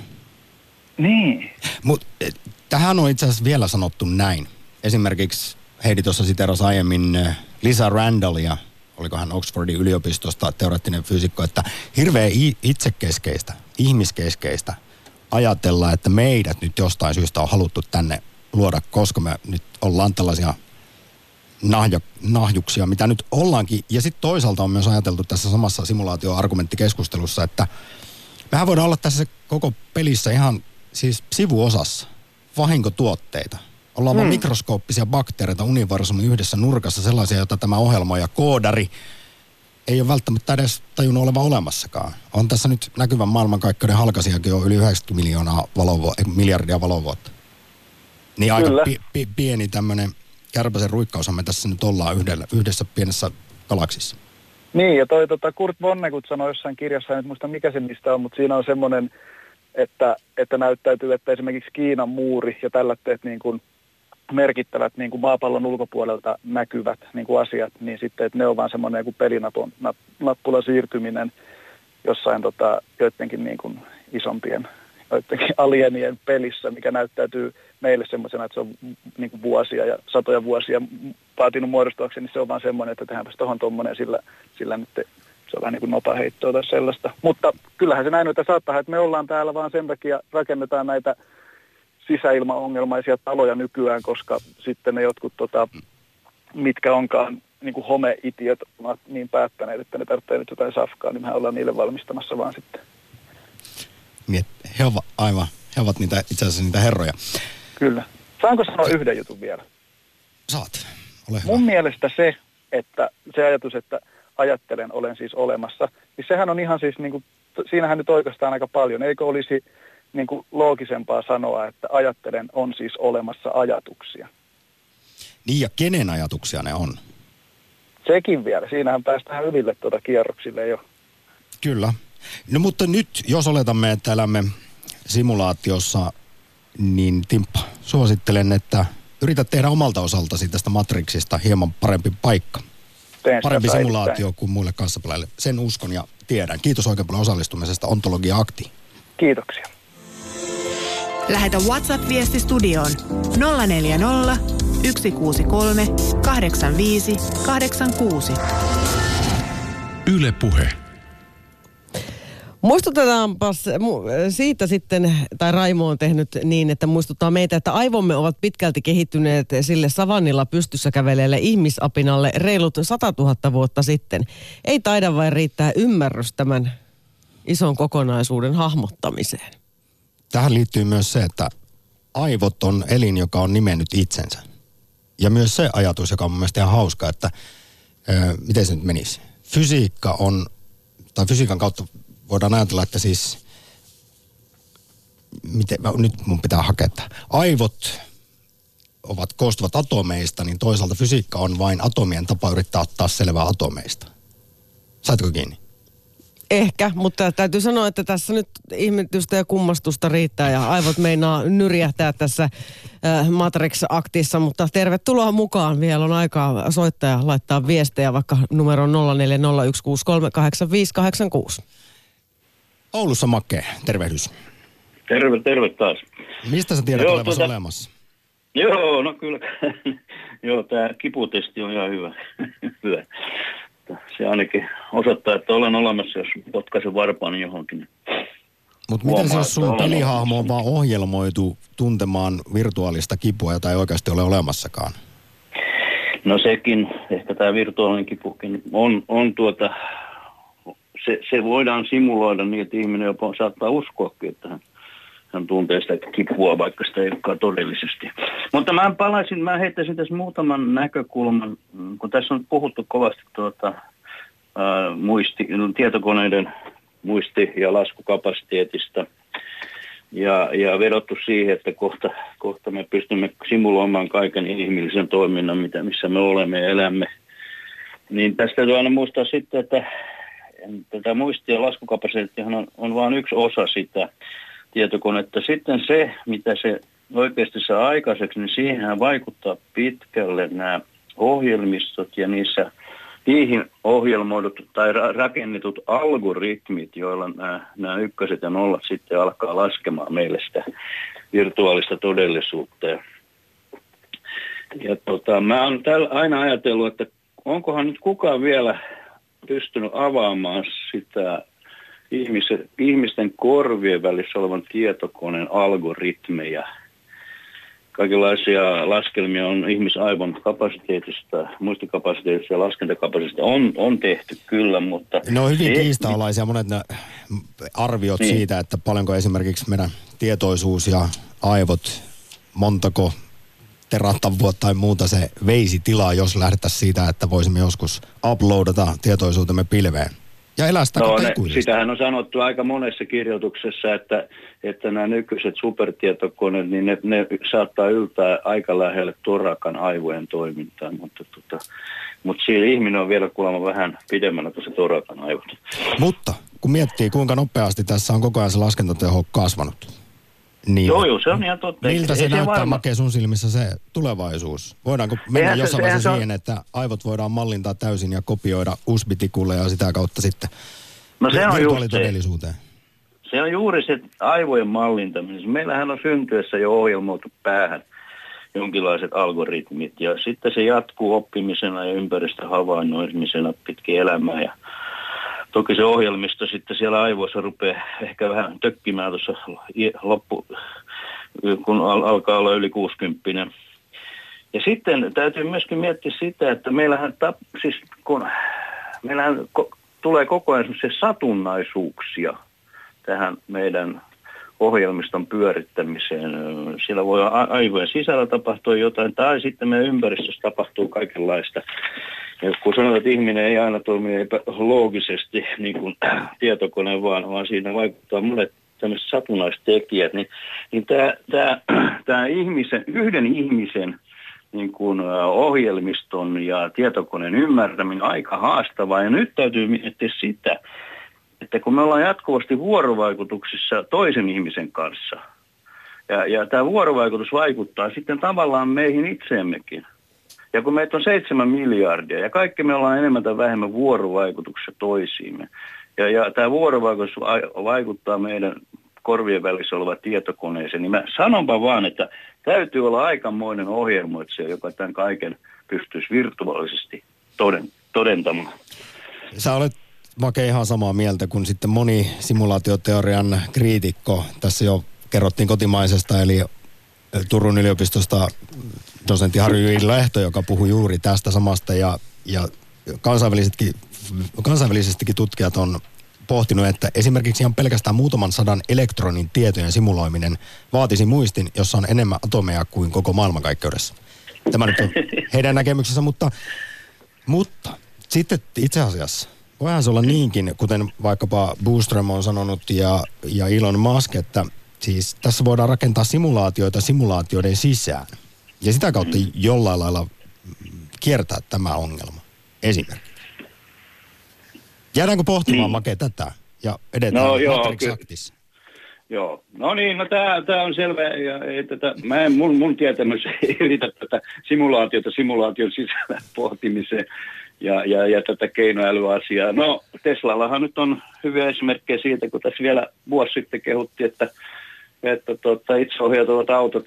niin. Mut, eh, tähän on itse asiassa vielä sanottu näin. Esimerkiksi Heidi tuossa siteras aiemmin eh, Lisa Randallia, oliko hän Oxfordin yliopistosta teoreettinen fyysikko, että hirveän itsekeskeistä, ihmiskeskeistä ajatella, että meidät nyt jostain syystä on haluttu tänne luoda, koska me nyt ollaan tällaisia nahjo, nahjuksia, mitä nyt ollaankin. Ja sitten toisaalta on myös ajateltu tässä samassa simulaatioargumenttikeskustelussa, että mehän voidaan olla tässä koko pelissä ihan siis sivuosassa vahinkotuotteita. Ollaan hmm. vaan mikroskooppisia bakteereita universumin yhdessä nurkassa, sellaisia, joita tämä ohjelma ja koodari ei ole välttämättä edes tajunnut olevan olemassakaan. On tässä nyt näkyvän maailmankaikkeuden halkasijakin jo yli 90 miljoonaa valovu- miljardia valovuotta. Niin aika pi- pi- pieni tämmöinen kärpäsen ruikkaushan me tässä nyt ollaan yhdellä, yhdessä pienessä galaksissa. Niin, ja toi tota, Kurt Vonnegut sanoi jossain kirjassa, en muista mikä se mistä on, mutta siinä on semmoinen, että, että näyttäytyy, että esimerkiksi Kiinan muuri ja tällaiset niin kuin merkittävät niin kuin maapallon ulkopuolelta näkyvät niin kuin asiat, niin sitten, että ne on vaan semmoinen niin pelinappula siirtyminen jossain tota, joidenkin niin kuin isompien joidenkin alienien pelissä, mikä näyttäytyy meille semmoisena, että se on niin kuin vuosia ja satoja vuosia vaatinut muodostuakseen, niin se on vaan semmoinen, että tehdäänpäs tuohon tuommoinen, sillä, sillä nyt se on vähän niin kuin nopaheittoa tai sellaista. Mutta kyllähän se näin, että saattaa, että me ollaan täällä vaan sen takia, rakennetaan näitä sisäilmaongelmaisia taloja nykyään, koska sitten ne jotkut, tota, mitkä onkaan niin kuin homeitiöt ovat niin päättäneet, että ne tarvitsee nyt jotain safkaa, niin mehän ollaan niille valmistamassa vaan sitten. Niin, he ovat aivan, he ovat niitä, itse asiassa niitä herroja. Kyllä. Saanko sanoa yhden jutun vielä? Saat, ole hyvä. Mun mielestä se, että se ajatus, että ajattelen, olen siis olemassa, niin sehän on ihan siis, niin kuin, siinähän nyt oikeastaan aika paljon. Eikö olisi niin kuin loogisempaa sanoa, että ajattelen on siis olemassa ajatuksia. Niin ja kenen ajatuksia ne on? Sekin vielä. Siinähän päästään ylille tuota kierroksille jo. Kyllä. No mutta nyt, jos oletamme, että elämme simulaatiossa, niin Timppa, suosittelen, että yrität tehdä omalta osaltasi tästä Matrixista hieman parempi paikka. Teen Parempi simulaatio kuin muille kanssapelaille. Sen uskon ja tiedän. Kiitos oikein paljon osallistumisesta Ontologia Akti. Kiitoksia. Lähetä WhatsApp-viesti studioon 040 163 85 86. Yle Puhe. Muistutetaanpas siitä sitten, tai Raimo on tehnyt niin, että muistuttaa meitä, että aivomme ovat pitkälti kehittyneet sille savannilla pystyssä käveleelle ihmisapinalle reilut 100 000 vuotta sitten. Ei taida vain riittää ymmärrys tämän ison kokonaisuuden hahmottamiseen tähän liittyy myös se, että aivot on elin, joka on nimennyt itsensä. Ja myös se ajatus, joka on mun mielestä ihan hauska, että ö, miten se nyt menisi. Fysiikka on, tai fysiikan kautta voidaan ajatella, että siis, miten, nyt mun pitää hakea, että aivot ovat koostuvat atomeista, niin toisaalta fysiikka on vain atomien tapa yrittää ottaa selvää atomeista. Saitko kiinni? Ehkä, mutta täytyy sanoa, että tässä nyt ihmetystä ja kummastusta riittää ja aivot meinaa nyrjähtää tässä äh, Matrix-aktissa, mutta tervetuloa mukaan. Vielä on aikaa soittaa ja laittaa viestejä vaikka numero 0401638586. Oulussa Makke, tervehdys. Terve, terve taas. Mistä sä tiedät Joo, olevassa tuota, olemassa? Joo, no kyllä. Joo, tämä kiputesti on ihan hyvä. hyvä että se ainakin osoittaa, että olen olemassa, jos potkaisen varpaani johonkin. Mutta miten se, jos sun pelihahmo on vaan ohjelmoitu tuntemaan virtuaalista kipua, jota ei oikeasti ole olemassakaan? No sekin, ehkä tämä virtuaalinen kipukin on, on tuota, se, se voidaan simuloida niin, että ihminen jopa saattaa uskoakin, että hän hän tuntee sitä kipua, vaikka sitä ei olekaan todellisesti. Mutta mä palaisin, mä heittäisin tässä muutaman näkökulman, kun tässä on puhuttu kovasti tuota, ää, muisti, tietokoneiden muisti- ja laskukapasiteetista. Ja, ja vedottu siihen, että kohta, kohta me pystymme simuloimaan kaiken inhimillisen toiminnan, mitä, missä me olemme ja elämme. Niin tästä täytyy aina muistaa sitten, että tätä muistia ja laskukapasiteettihan on, on vain yksi osa sitä tietokonetta. Sitten se, mitä se oikeasti saa aikaiseksi, niin siihen vaikuttaa pitkälle nämä ohjelmistot ja niissä niihin ohjelmoidut tai rakennetut algoritmit, joilla nämä, nämä ykköset ja nollat sitten alkaa laskemaan meille sitä virtuaalista todellisuutta. Ja tota, mä oon aina ajatellut, että onkohan nyt kukaan vielä pystynyt avaamaan sitä ihmisen, ihmisten korvien välissä olevan tietokoneen algoritmeja. Kaikenlaisia laskelmia on ihmisaivon kapasiteetista, muistikapasiteetista ja laskentakapasiteetista on, on tehty kyllä, mutta... Ne on hyvin kiistanalaisia monet ne arviot niin. siitä, että paljonko esimerkiksi meidän tietoisuus ja aivot, montako terattavuutta tai muuta se veisi tilaa, jos lähdettäisiin siitä, että voisimme joskus uploadata tietoisuutemme pilveen. Ja elää sitä No, ne, sitähän on sanottu aika monessa kirjoituksessa, että, että nämä nykyiset supertietokoneet, niin ne, ne saattaa yltää aika lähelle torakan aivojen toimintaa, mutta, tota, mutta siinä ihminen on vielä kuulemma vähän pidemmällä kuin se torakan aivot. Mutta kun miettii, kuinka nopeasti tässä on koko ajan se laskentateho kasvanut, niin Joo, joo, se on ihan totta. miltä Ei se näyttää, varma- Make, sun silmissä se tulevaisuus? Voidaanko mennä Eihän se- jossain vaiheessa se on- siihen, että aivot voidaan mallintaa täysin ja kopioida USB-tikulle ja sitä kautta sitten No se on just se. Se on juuri se aivojen mallintaminen. Meillähän on syntyessä jo ohjelmoitu päähän jonkinlaiset algoritmit ja sitten se jatkuu oppimisena ja ympäristöhavainnoimisena pitkin elämää ja toki se ohjelmisto sitten siellä aivoissa rupeaa ehkä vähän tökkimään tuossa loppu, kun al- alkaa olla yli 60 ja sitten täytyy myöskin miettiä sitä, että meillähän, tap, siis kun, meillähän ko, tulee koko ajan semmoisia satunnaisuuksia tähän meidän ohjelmiston pyörittämiseen. Siellä voi aivojen sisällä tapahtua jotain, tai sitten meidän ympäristössä tapahtuu kaikenlaista. Ja kun sanotaan, että ihminen ei aina toimi loogisesti niin kuin tietokone, vaan, vaan siinä vaikuttaa monet tämmöiset satunnaistekijät, niin, niin tämä, tämä, tämä ihmisen, yhden ihmisen niin kuin, ohjelmiston ja tietokoneen ymmärtäminen aika haastavaa. Ja nyt täytyy miettiä sitä, että kun me ollaan jatkuvasti vuorovaikutuksissa toisen ihmisen kanssa, ja, ja tämä vuorovaikutus vaikuttaa sitten tavallaan meihin itseemmekin. Ja kun meitä on seitsemän miljardia ja kaikki me ollaan enemmän tai vähemmän vuorovaikutuksessa toisiimme. Ja, ja tämä vuorovaikutus vai- vaikuttaa meidän korvien välissä oleva tietokoneeseen, niin mä sanonpa vaan, että täytyy olla aikamoinen ohjelmoitsija, joka tämän kaiken pystyisi virtuaalisesti toden, todentamaan. Sä olet Make ihan samaa mieltä kuin sitten moni simulaatioteorian kriitikko. Tässä jo kerrottiin kotimaisesta, eli Turun yliopistosta dosentti Harry J. Lehto, joka puhui juuri tästä samasta ja, ja kansainvälisetkin, kansainvälisestikin tutkijat on pohtinut, että esimerkiksi ihan pelkästään muutaman sadan elektronin tietojen simuloiminen vaatisi muistin, jossa on enemmän atomeja kuin koko maailmankaikkeudessa. Tämä nyt on heidän näkemyksensä, mutta, mutta sitten itse asiassa voihan se olla niinkin, kuten vaikkapa Boostrom on sanonut ja, ja Elon Musk, että siis tässä voidaan rakentaa simulaatioita simulaatioiden sisään. Ja sitä kautta jollain lailla kiertää tämä ongelma. Esimerkki. Jäädäänkö pohtimaan Niin. Make tätä ja edetään No joo, Matrix Actissa? Joo, no niin, no tämä, on selvä. Ja, ei tätä, mä en, mun, mun tietämys ei yritä tätä simulaatiota simulaation sisällä pohtimiseen ja, ja, ja tätä keinoälyasiaa. No Teslallahan nyt on hyviä esimerkkejä siitä, kun tässä vielä vuosi sitten kehuttiin, että, että tota, itseohjautuvat autot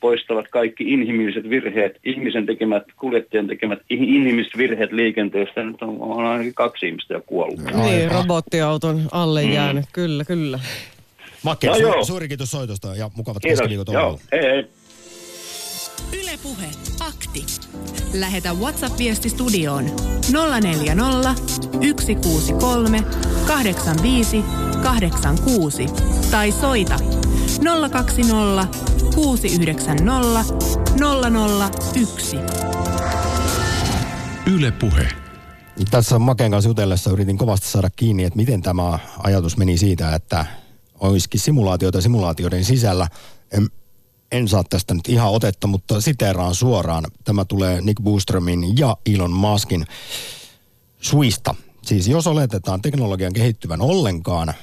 poistavat kaikki inhimilliset virheet, ihmisen tekemät, kuljettajan tekemät in- inhimilliset virheet liikenteestä. Nyt on, on ainakin kaksi ihmistä jo kuollut. Niin, robottiauton alle jäänyt, kyllä, kyllä. Make, No suuri, joo. suuri kiitos soitosta ja mukavat keskiviikot Joo, Ouluun. hei hei. Ylepuhe akti. Lähetä WhatsApp-viesti studioon 040 163 85 86 tai soita 020 690 001. Yle Puhe. Tässä Maken kanssa jutellessa yritin kovasti saada kiinni, että miten tämä ajatus meni siitä, että olisikin simulaatioita simulaatioiden sisällä. En, en saa tästä nyt ihan otetta, mutta siteeraan suoraan. Tämä tulee Nick Boostromin ja Elon Muskin suista. Siis jos oletetaan teknologian kehittyvän ollenkaan,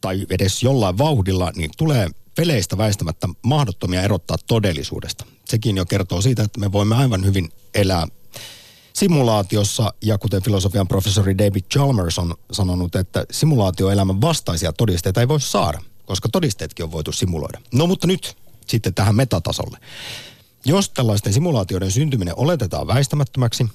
tai edes jollain vauhdilla, niin tulee peleistä väistämättä mahdottomia erottaa todellisuudesta. Sekin jo kertoo siitä, että me voimme aivan hyvin elää simulaatiossa, ja kuten filosofian professori David Chalmers on sanonut, että simulaatioelämän vastaisia todisteita ei voi saada, koska todisteetkin on voitu simuloida. No mutta nyt sitten tähän metatasolle. Jos tällaisten simulaatioiden syntyminen oletetaan väistämättömäksi,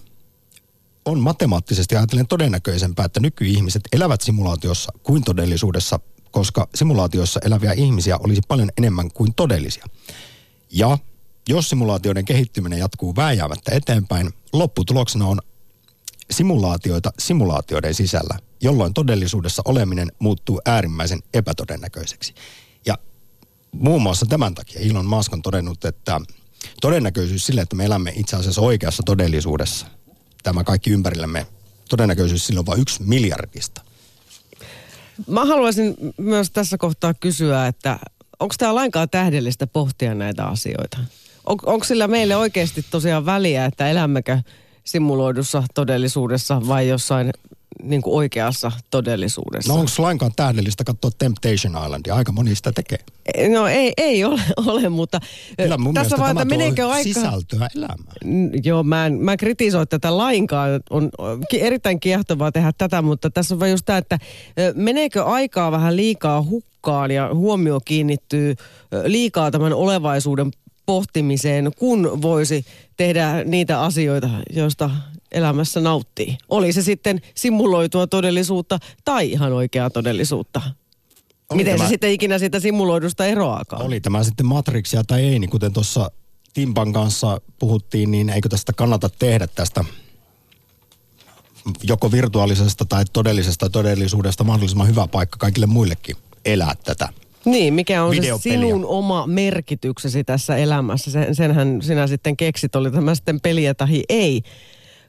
on matemaattisesti ajatellen todennäköisempää, että nykyihmiset elävät simulaatiossa kuin todellisuudessa, koska simulaatiossa eläviä ihmisiä olisi paljon enemmän kuin todellisia. Ja jos simulaatioiden kehittyminen jatkuu vääjäämättä eteenpäin, lopputuloksena on simulaatioita simulaatioiden sisällä, jolloin todellisuudessa oleminen muuttuu äärimmäisen epätodennäköiseksi. Ja muun muassa tämän takia Elon Musk on todennut, että todennäköisyys sille, että me elämme itse asiassa oikeassa todellisuudessa, tämä kaikki ympärillämme, todennäköisyys sille on vain yksi miljardista. Mä haluaisin myös tässä kohtaa kysyä, että onko tämä lainkaan tähdellistä pohtia näitä asioita? On, onko sillä meille oikeasti tosiaan väliä, että elämmekö simuloidussa todellisuudessa vai jossain niin kuin oikeassa todellisuudessa? No onko lainkaan tähdellistä katsoa Temptation Islandia? Aika moni sitä tekee. No ei, ei ole, ole mutta Kyllä mun tässä vaan, että meneekö aika... sisältöä elämään. N- Joo, mä en, mä en kritisoi tätä lainkaan. On erittäin kiehtovaa tehdä tätä, mutta tässä on vaan just tämä, että meneekö aikaa vähän liikaa hukkaan ja huomio kiinnittyy liikaa tämän olevaisuuden pohtimiseen, kun voisi tehdä niitä asioita, joista elämässä nauttii. Oli se sitten simuloitua todellisuutta tai ihan oikeaa todellisuutta. Oli Miten tämä- se sitten ikinä siitä simuloidusta eroaakaan? Oli tämä sitten Matrixia tai ei, niin kuten tuossa Timpan kanssa puhuttiin, niin eikö tästä kannata tehdä tästä joko virtuaalisesta tai todellisesta todellisuudesta mahdollisimman hyvä paikka kaikille muillekin elää tätä. Niin, mikä on se sinun oma merkityksesi tässä elämässä? Sen, senhän sinä sitten keksit, oli tämä sitten peliä tai ei.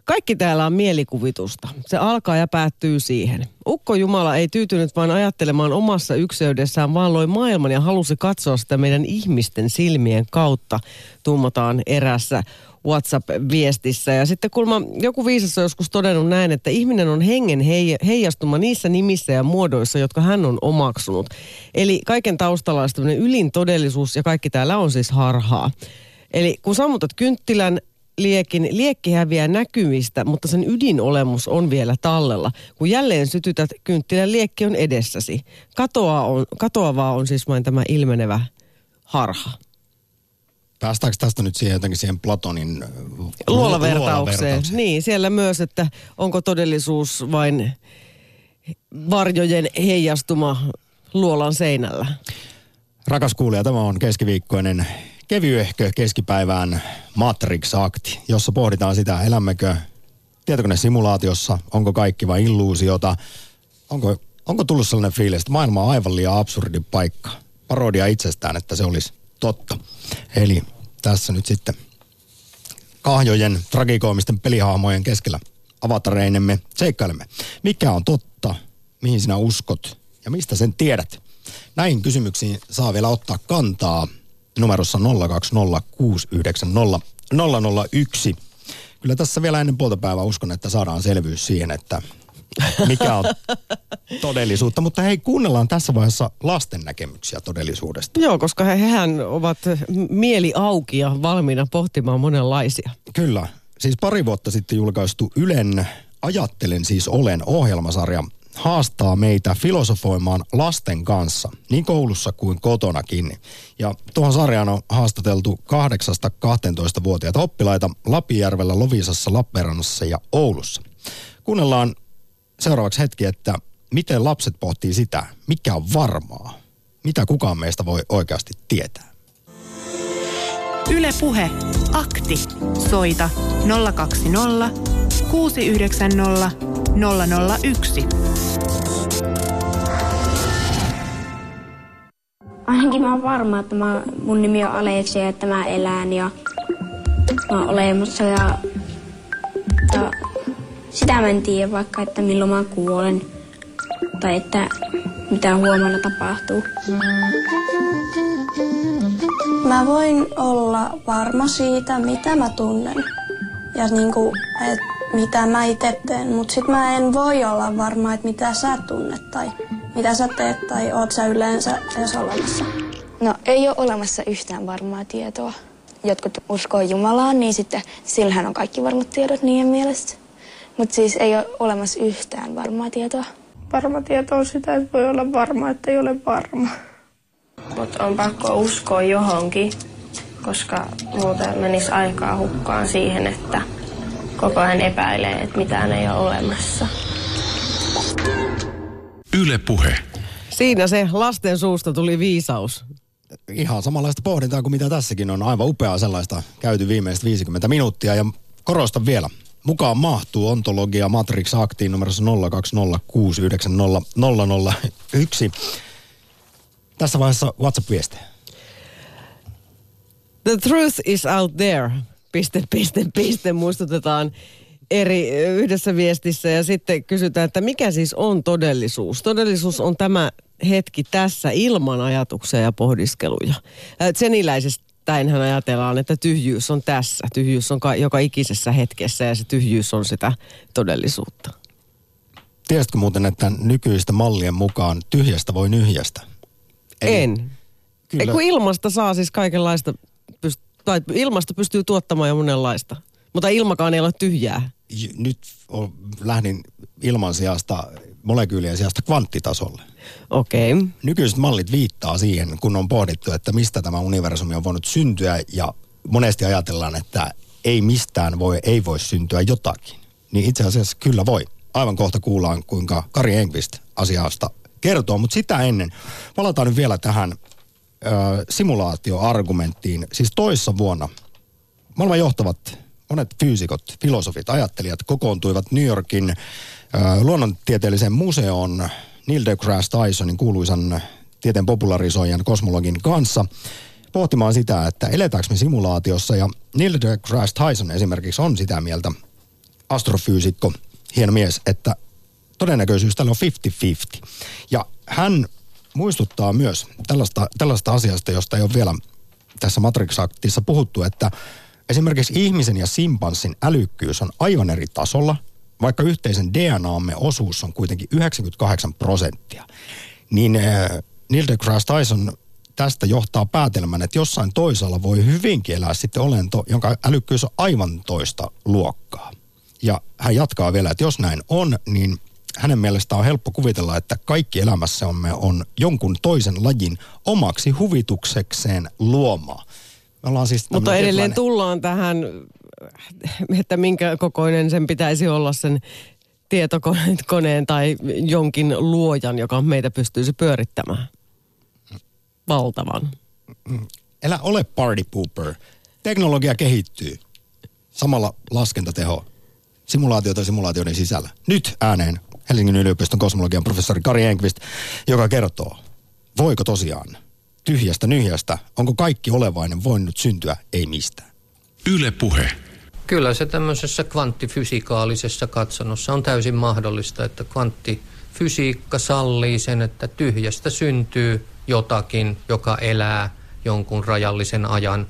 Kaikki täällä on mielikuvitusta. Se alkaa ja päättyy siihen. Ukko Jumala ei tyytynyt vain ajattelemaan omassa ykseydessään, vaan loi maailman ja halusi katsoa sitä meidän ihmisten silmien kautta, tuumataan erässä WhatsApp-viestissä. Ja sitten kulma joku viisas on joskus todennut näin, että ihminen on hengen hei- heijastuma niissä nimissä ja muodoissa, jotka hän on omaksunut. Eli kaiken taustalla on ylin todellisuus ja kaikki täällä on siis harhaa. Eli kun sammutat kynttilän, liekin, liekki häviää näkymistä, mutta sen ydinolemus on vielä tallella. Kun jälleen sytytät, kynttilän liekki on edessäsi. Katoa on, katoavaa on siis vain tämä ilmenevä harha. Päästäänkö tästä nyt siihen jotenkin siihen Platonin äh, Luolavertaukseen. Niin, siellä myös, että onko todellisuus vain varjojen heijastuma luolan seinällä. Rakas kuulija, tämä on keskiviikkoinen kevyehkö keskipäivään Matrix-akti, jossa pohditaan sitä, elämmekö tietokonesimulaatiossa, onko kaikki vain illuusiota, onko, onko tullut sellainen fiilis, että maailma on aivan liian absurdi paikka, parodia itsestään, että se olisi totta. Eli tässä nyt sitten kahjojen tragikoomisten pelihahmojen keskellä avatareinemme seikkailemme. Mikä on totta? Mihin sinä uskot? Ja mistä sen tiedät? Näihin kysymyksiin saa vielä ottaa kantaa numerossa 020690001. Kyllä tässä vielä ennen puolta päivää uskon, että saadaan selvyys siihen, että mikä on todellisuutta. Mutta hei, kuunnellaan tässä vaiheessa lasten näkemyksiä todellisuudesta. Joo, koska he, hehän ovat mieli auki ja valmiina pohtimaan monenlaisia. Kyllä. Siis pari vuotta sitten julkaistu Ylen Ajattelen siis olen ohjelmasarja haastaa meitä filosofoimaan lasten kanssa, niin koulussa kuin kotonakin. Ja tuohon sarjaan on haastateltu 8-12-vuotiaita oppilaita Lapijärvellä, Lovisassa, Lappeenrannassa ja Oulussa. Kuunnellaan seuraavaksi hetki, että miten lapset pohtii sitä, mikä on varmaa, mitä kukaan meistä voi oikeasti tietää. Yle Puhe. Akti. Soita 020 690 001. Ainakin mä oon varma, että mä, mun nimi on Aleksi ja että mä elän ja mä oon olemassa ja, ja sitä mä en tiedä vaikka, että milloin mä kuolen tai että mitä huomenna tapahtuu. Mä voin olla varma siitä, mitä mä tunnen ja niinku, et mitä mä itse teen, mutta sit mä en voi olla varma, että mitä sä tunnet tai mitä sä teet tai oot sä yleensä edes olemassa. No ei ole olemassa yhtään varmaa tietoa. Jotkut uskoo Jumalaan, niin sitten sillähän on kaikki varmat tiedot niiden mielestä. Mutta siis ei ole olemassa yhtään varmaa tietoa. Varma tieto on sitä, että voi olla varma, että ei ole varma. Mutta on pakko uskoa johonkin, koska muuten menisi aikaa hukkaan siihen, että koko ajan epäilee, että mitään ei ole olemassa. Yle Puhe. Siinä se lasten suusta tuli viisaus. ihan samanlaista pohdintaa kuin mitä tässäkin on. Aivan upeaa sellaista käyty viimeiset 50 minuuttia. Ja korostan vielä, mukaan mahtuu ontologia Matrix Aktiin numerossa 020690001. Tässä vaiheessa WhatsApp-viestejä. The truth is out there. Piste, piste, piste. Muistutetaan eri yhdessä viestissä ja sitten kysytään, että mikä siis on todellisuus. Todellisuus on tämä hetki tässä ilman ajatuksia ja pohdiskeluja. Seniläisestäinhän ajatellaan, että tyhjyys on tässä. Tyhjyys on ka- joka ikisessä hetkessä ja se tyhjyys on sitä todellisuutta. Tiesitkö muuten, että nykyistä mallien mukaan tyhjästä voi nyhjästä? Eli en. Kyllä. Ei kun ilmasta saa siis kaikenlaista, pyst- tai ilmasta pystyy tuottamaan jo monenlaista. Mutta ilmakaan ei ole tyhjää. Nyt on, lähdin ilman sijasta, molekyylien sijasta kvanttitasolle. Okei. Okay. Nykyiset mallit viittaa siihen, kun on pohdittu, että mistä tämä universumi on voinut syntyä ja monesti ajatellaan, että ei mistään voi, ei voi syntyä jotakin. Niin itse asiassa kyllä voi. Aivan kohta kuullaan, kuinka Kari Enqvist asiasta kertoo, mutta sitä ennen palataan nyt vielä tähän simulaatioargumenttiin. Siis toissa vuonna maailman johtavat monet fyysikot, filosofit, ajattelijat kokoontuivat New Yorkin ö, luonnontieteelliseen museoon Neil deGrasse Tysonin kuuluisan tieteen popularisoijan kosmologin kanssa pohtimaan sitä, että eletäänkö me simulaatiossa. Ja Neil deGrasse Tyson esimerkiksi on sitä mieltä, astrofyysikko, hieno mies, että todennäköisyys tällä on 50-50. Ja hän muistuttaa myös tällaista, tällaista asiasta, josta ei ole vielä tässä Matrix-aktissa puhuttu, että esimerkiksi ihmisen ja simpanssin älykkyys on aivan eri tasolla, vaikka yhteisen DNAmme osuus on kuitenkin 98 prosenttia. Niin äh, Neil deGrasse Tyson tästä johtaa päätelmän, että jossain toisella voi hyvinkin elää sitten olento, jonka älykkyys on aivan toista luokkaa. Ja hän jatkaa vielä, että jos näin on, niin hänen mielestään on helppo kuvitella, että kaikki elämässämme on jonkun toisen lajin omaksi huvituksekseen luomaa. Me ollaan siis Mutta edelleen tietynlainen... tullaan tähän, että minkä kokoinen sen pitäisi olla sen tietokoneen tai jonkin luojan, joka meitä pystyisi pyörittämään. Valtavan. Elä ole party pooper. Teknologia kehittyy. Samalla laskentateho simulaatioita simulaatioiden sisällä. Nyt ääneen Helsingin yliopiston kosmologian professori Kari Enqvist, joka kertoo, voiko tosiaan tyhjästä nyhjästä, onko kaikki olevainen voinut syntyä ei mistään? Yle puhe. Kyllä se tämmöisessä kvanttifysikaalisessa katsannossa on täysin mahdollista, että kvanttifysiikka sallii sen, että tyhjästä syntyy jotakin, joka elää jonkun rajallisen ajan.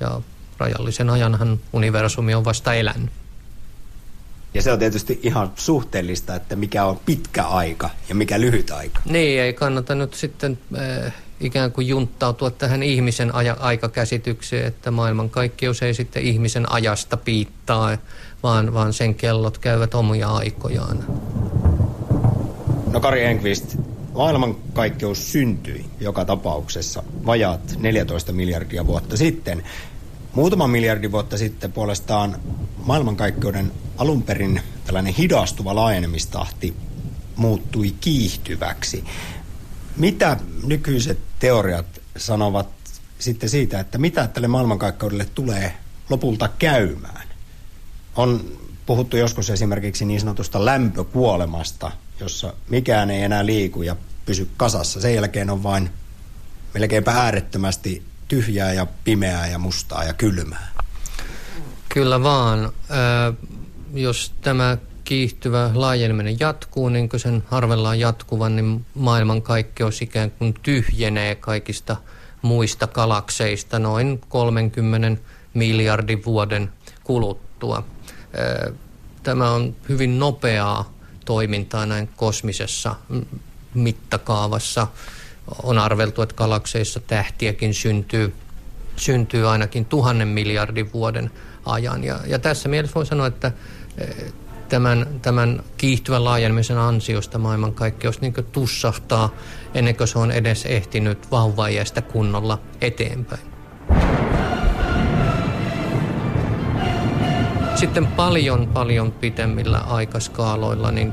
Ja rajallisen ajanhan universumi on vasta elänyt. Ja se on tietysti ihan suhteellista, että mikä on pitkä aika ja mikä lyhyt aika. Niin, ei kannata nyt sitten äh, ikään kuin junttautua tähän ihmisen aja- aikakäsitykseen, että maailmankaikkeus ei sitten ihmisen ajasta piittaa, vaan, vaan sen kellot käyvät omia aikojaan. No Kari Enqvist, maailmankaikkeus syntyi joka tapauksessa vajaat 14 miljardia vuotta sitten. Muutama miljardi vuotta sitten puolestaan maailmankaikkeuden alun perin tällainen hidastuva laajenemistahti muuttui kiihtyväksi. Mitä nykyiset teoriat sanovat sitten siitä, että mitä tälle maailmankaikkeudelle tulee lopulta käymään? On puhuttu joskus esimerkiksi niin sanotusta lämpökuolemasta, jossa mikään ei enää liiku ja pysy kasassa. Sen jälkeen on vain melkeinpä äärettömästi tyhjää ja pimeää ja mustaa ja kylmää. Kyllä vaan. Äh, jos tämä kiihtyvä laajeneminen jatkuu, niin kuin sen arvellaan jatkuvan, niin maailmankaikkeus ikään kuin tyhjenee kaikista muista galakseista noin 30 miljardin vuoden kuluttua. Tämä on hyvin nopeaa toimintaa näin kosmisessa mittakaavassa. On arveltu, että galakseissa tähtiäkin syntyy, syntyy ainakin tuhannen miljardin vuoden ajan. Ja, ja tässä mielessä voi sanoa, että tämän, tämän kiihtyvän laajenemisen ansiosta maailmankaikkeus niin tussahtaa ennen kuin se on edes ehtinyt vauvaiästä kunnolla eteenpäin. Sitten paljon paljon pitemmillä aikaskaaloilla niin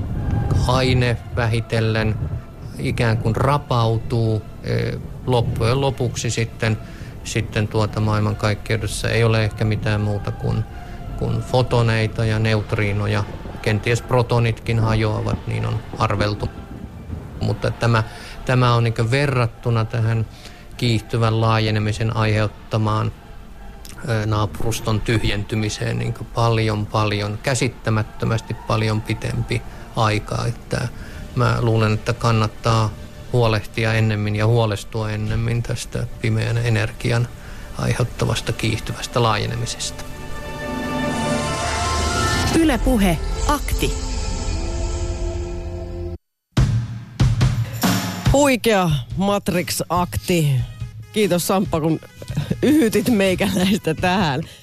aine vähitellen ikään kuin rapautuu e, loppujen lopuksi sitten, sitten tuota maailmankaikkeudessa ei ole ehkä mitään muuta kuin kun fotoneita ja neutriinoja, kenties protonitkin hajoavat, niin on arveltu. Mutta tämä, tämä on niin verrattuna tähän kiihtyvän laajenemisen aiheuttamaan naapuruston tyhjentymiseen niin paljon, paljon, käsittämättömästi paljon pitempi aika. Että mä luulen, että kannattaa huolehtia ennemmin ja huolestua ennemmin tästä pimeän energian aiheuttavasta kiihtyvästä laajenemisesta. Ylepuhe akti. Huikea Matrix-akti. Kiitos Samppa, kun yhytit meikäläistä tähän.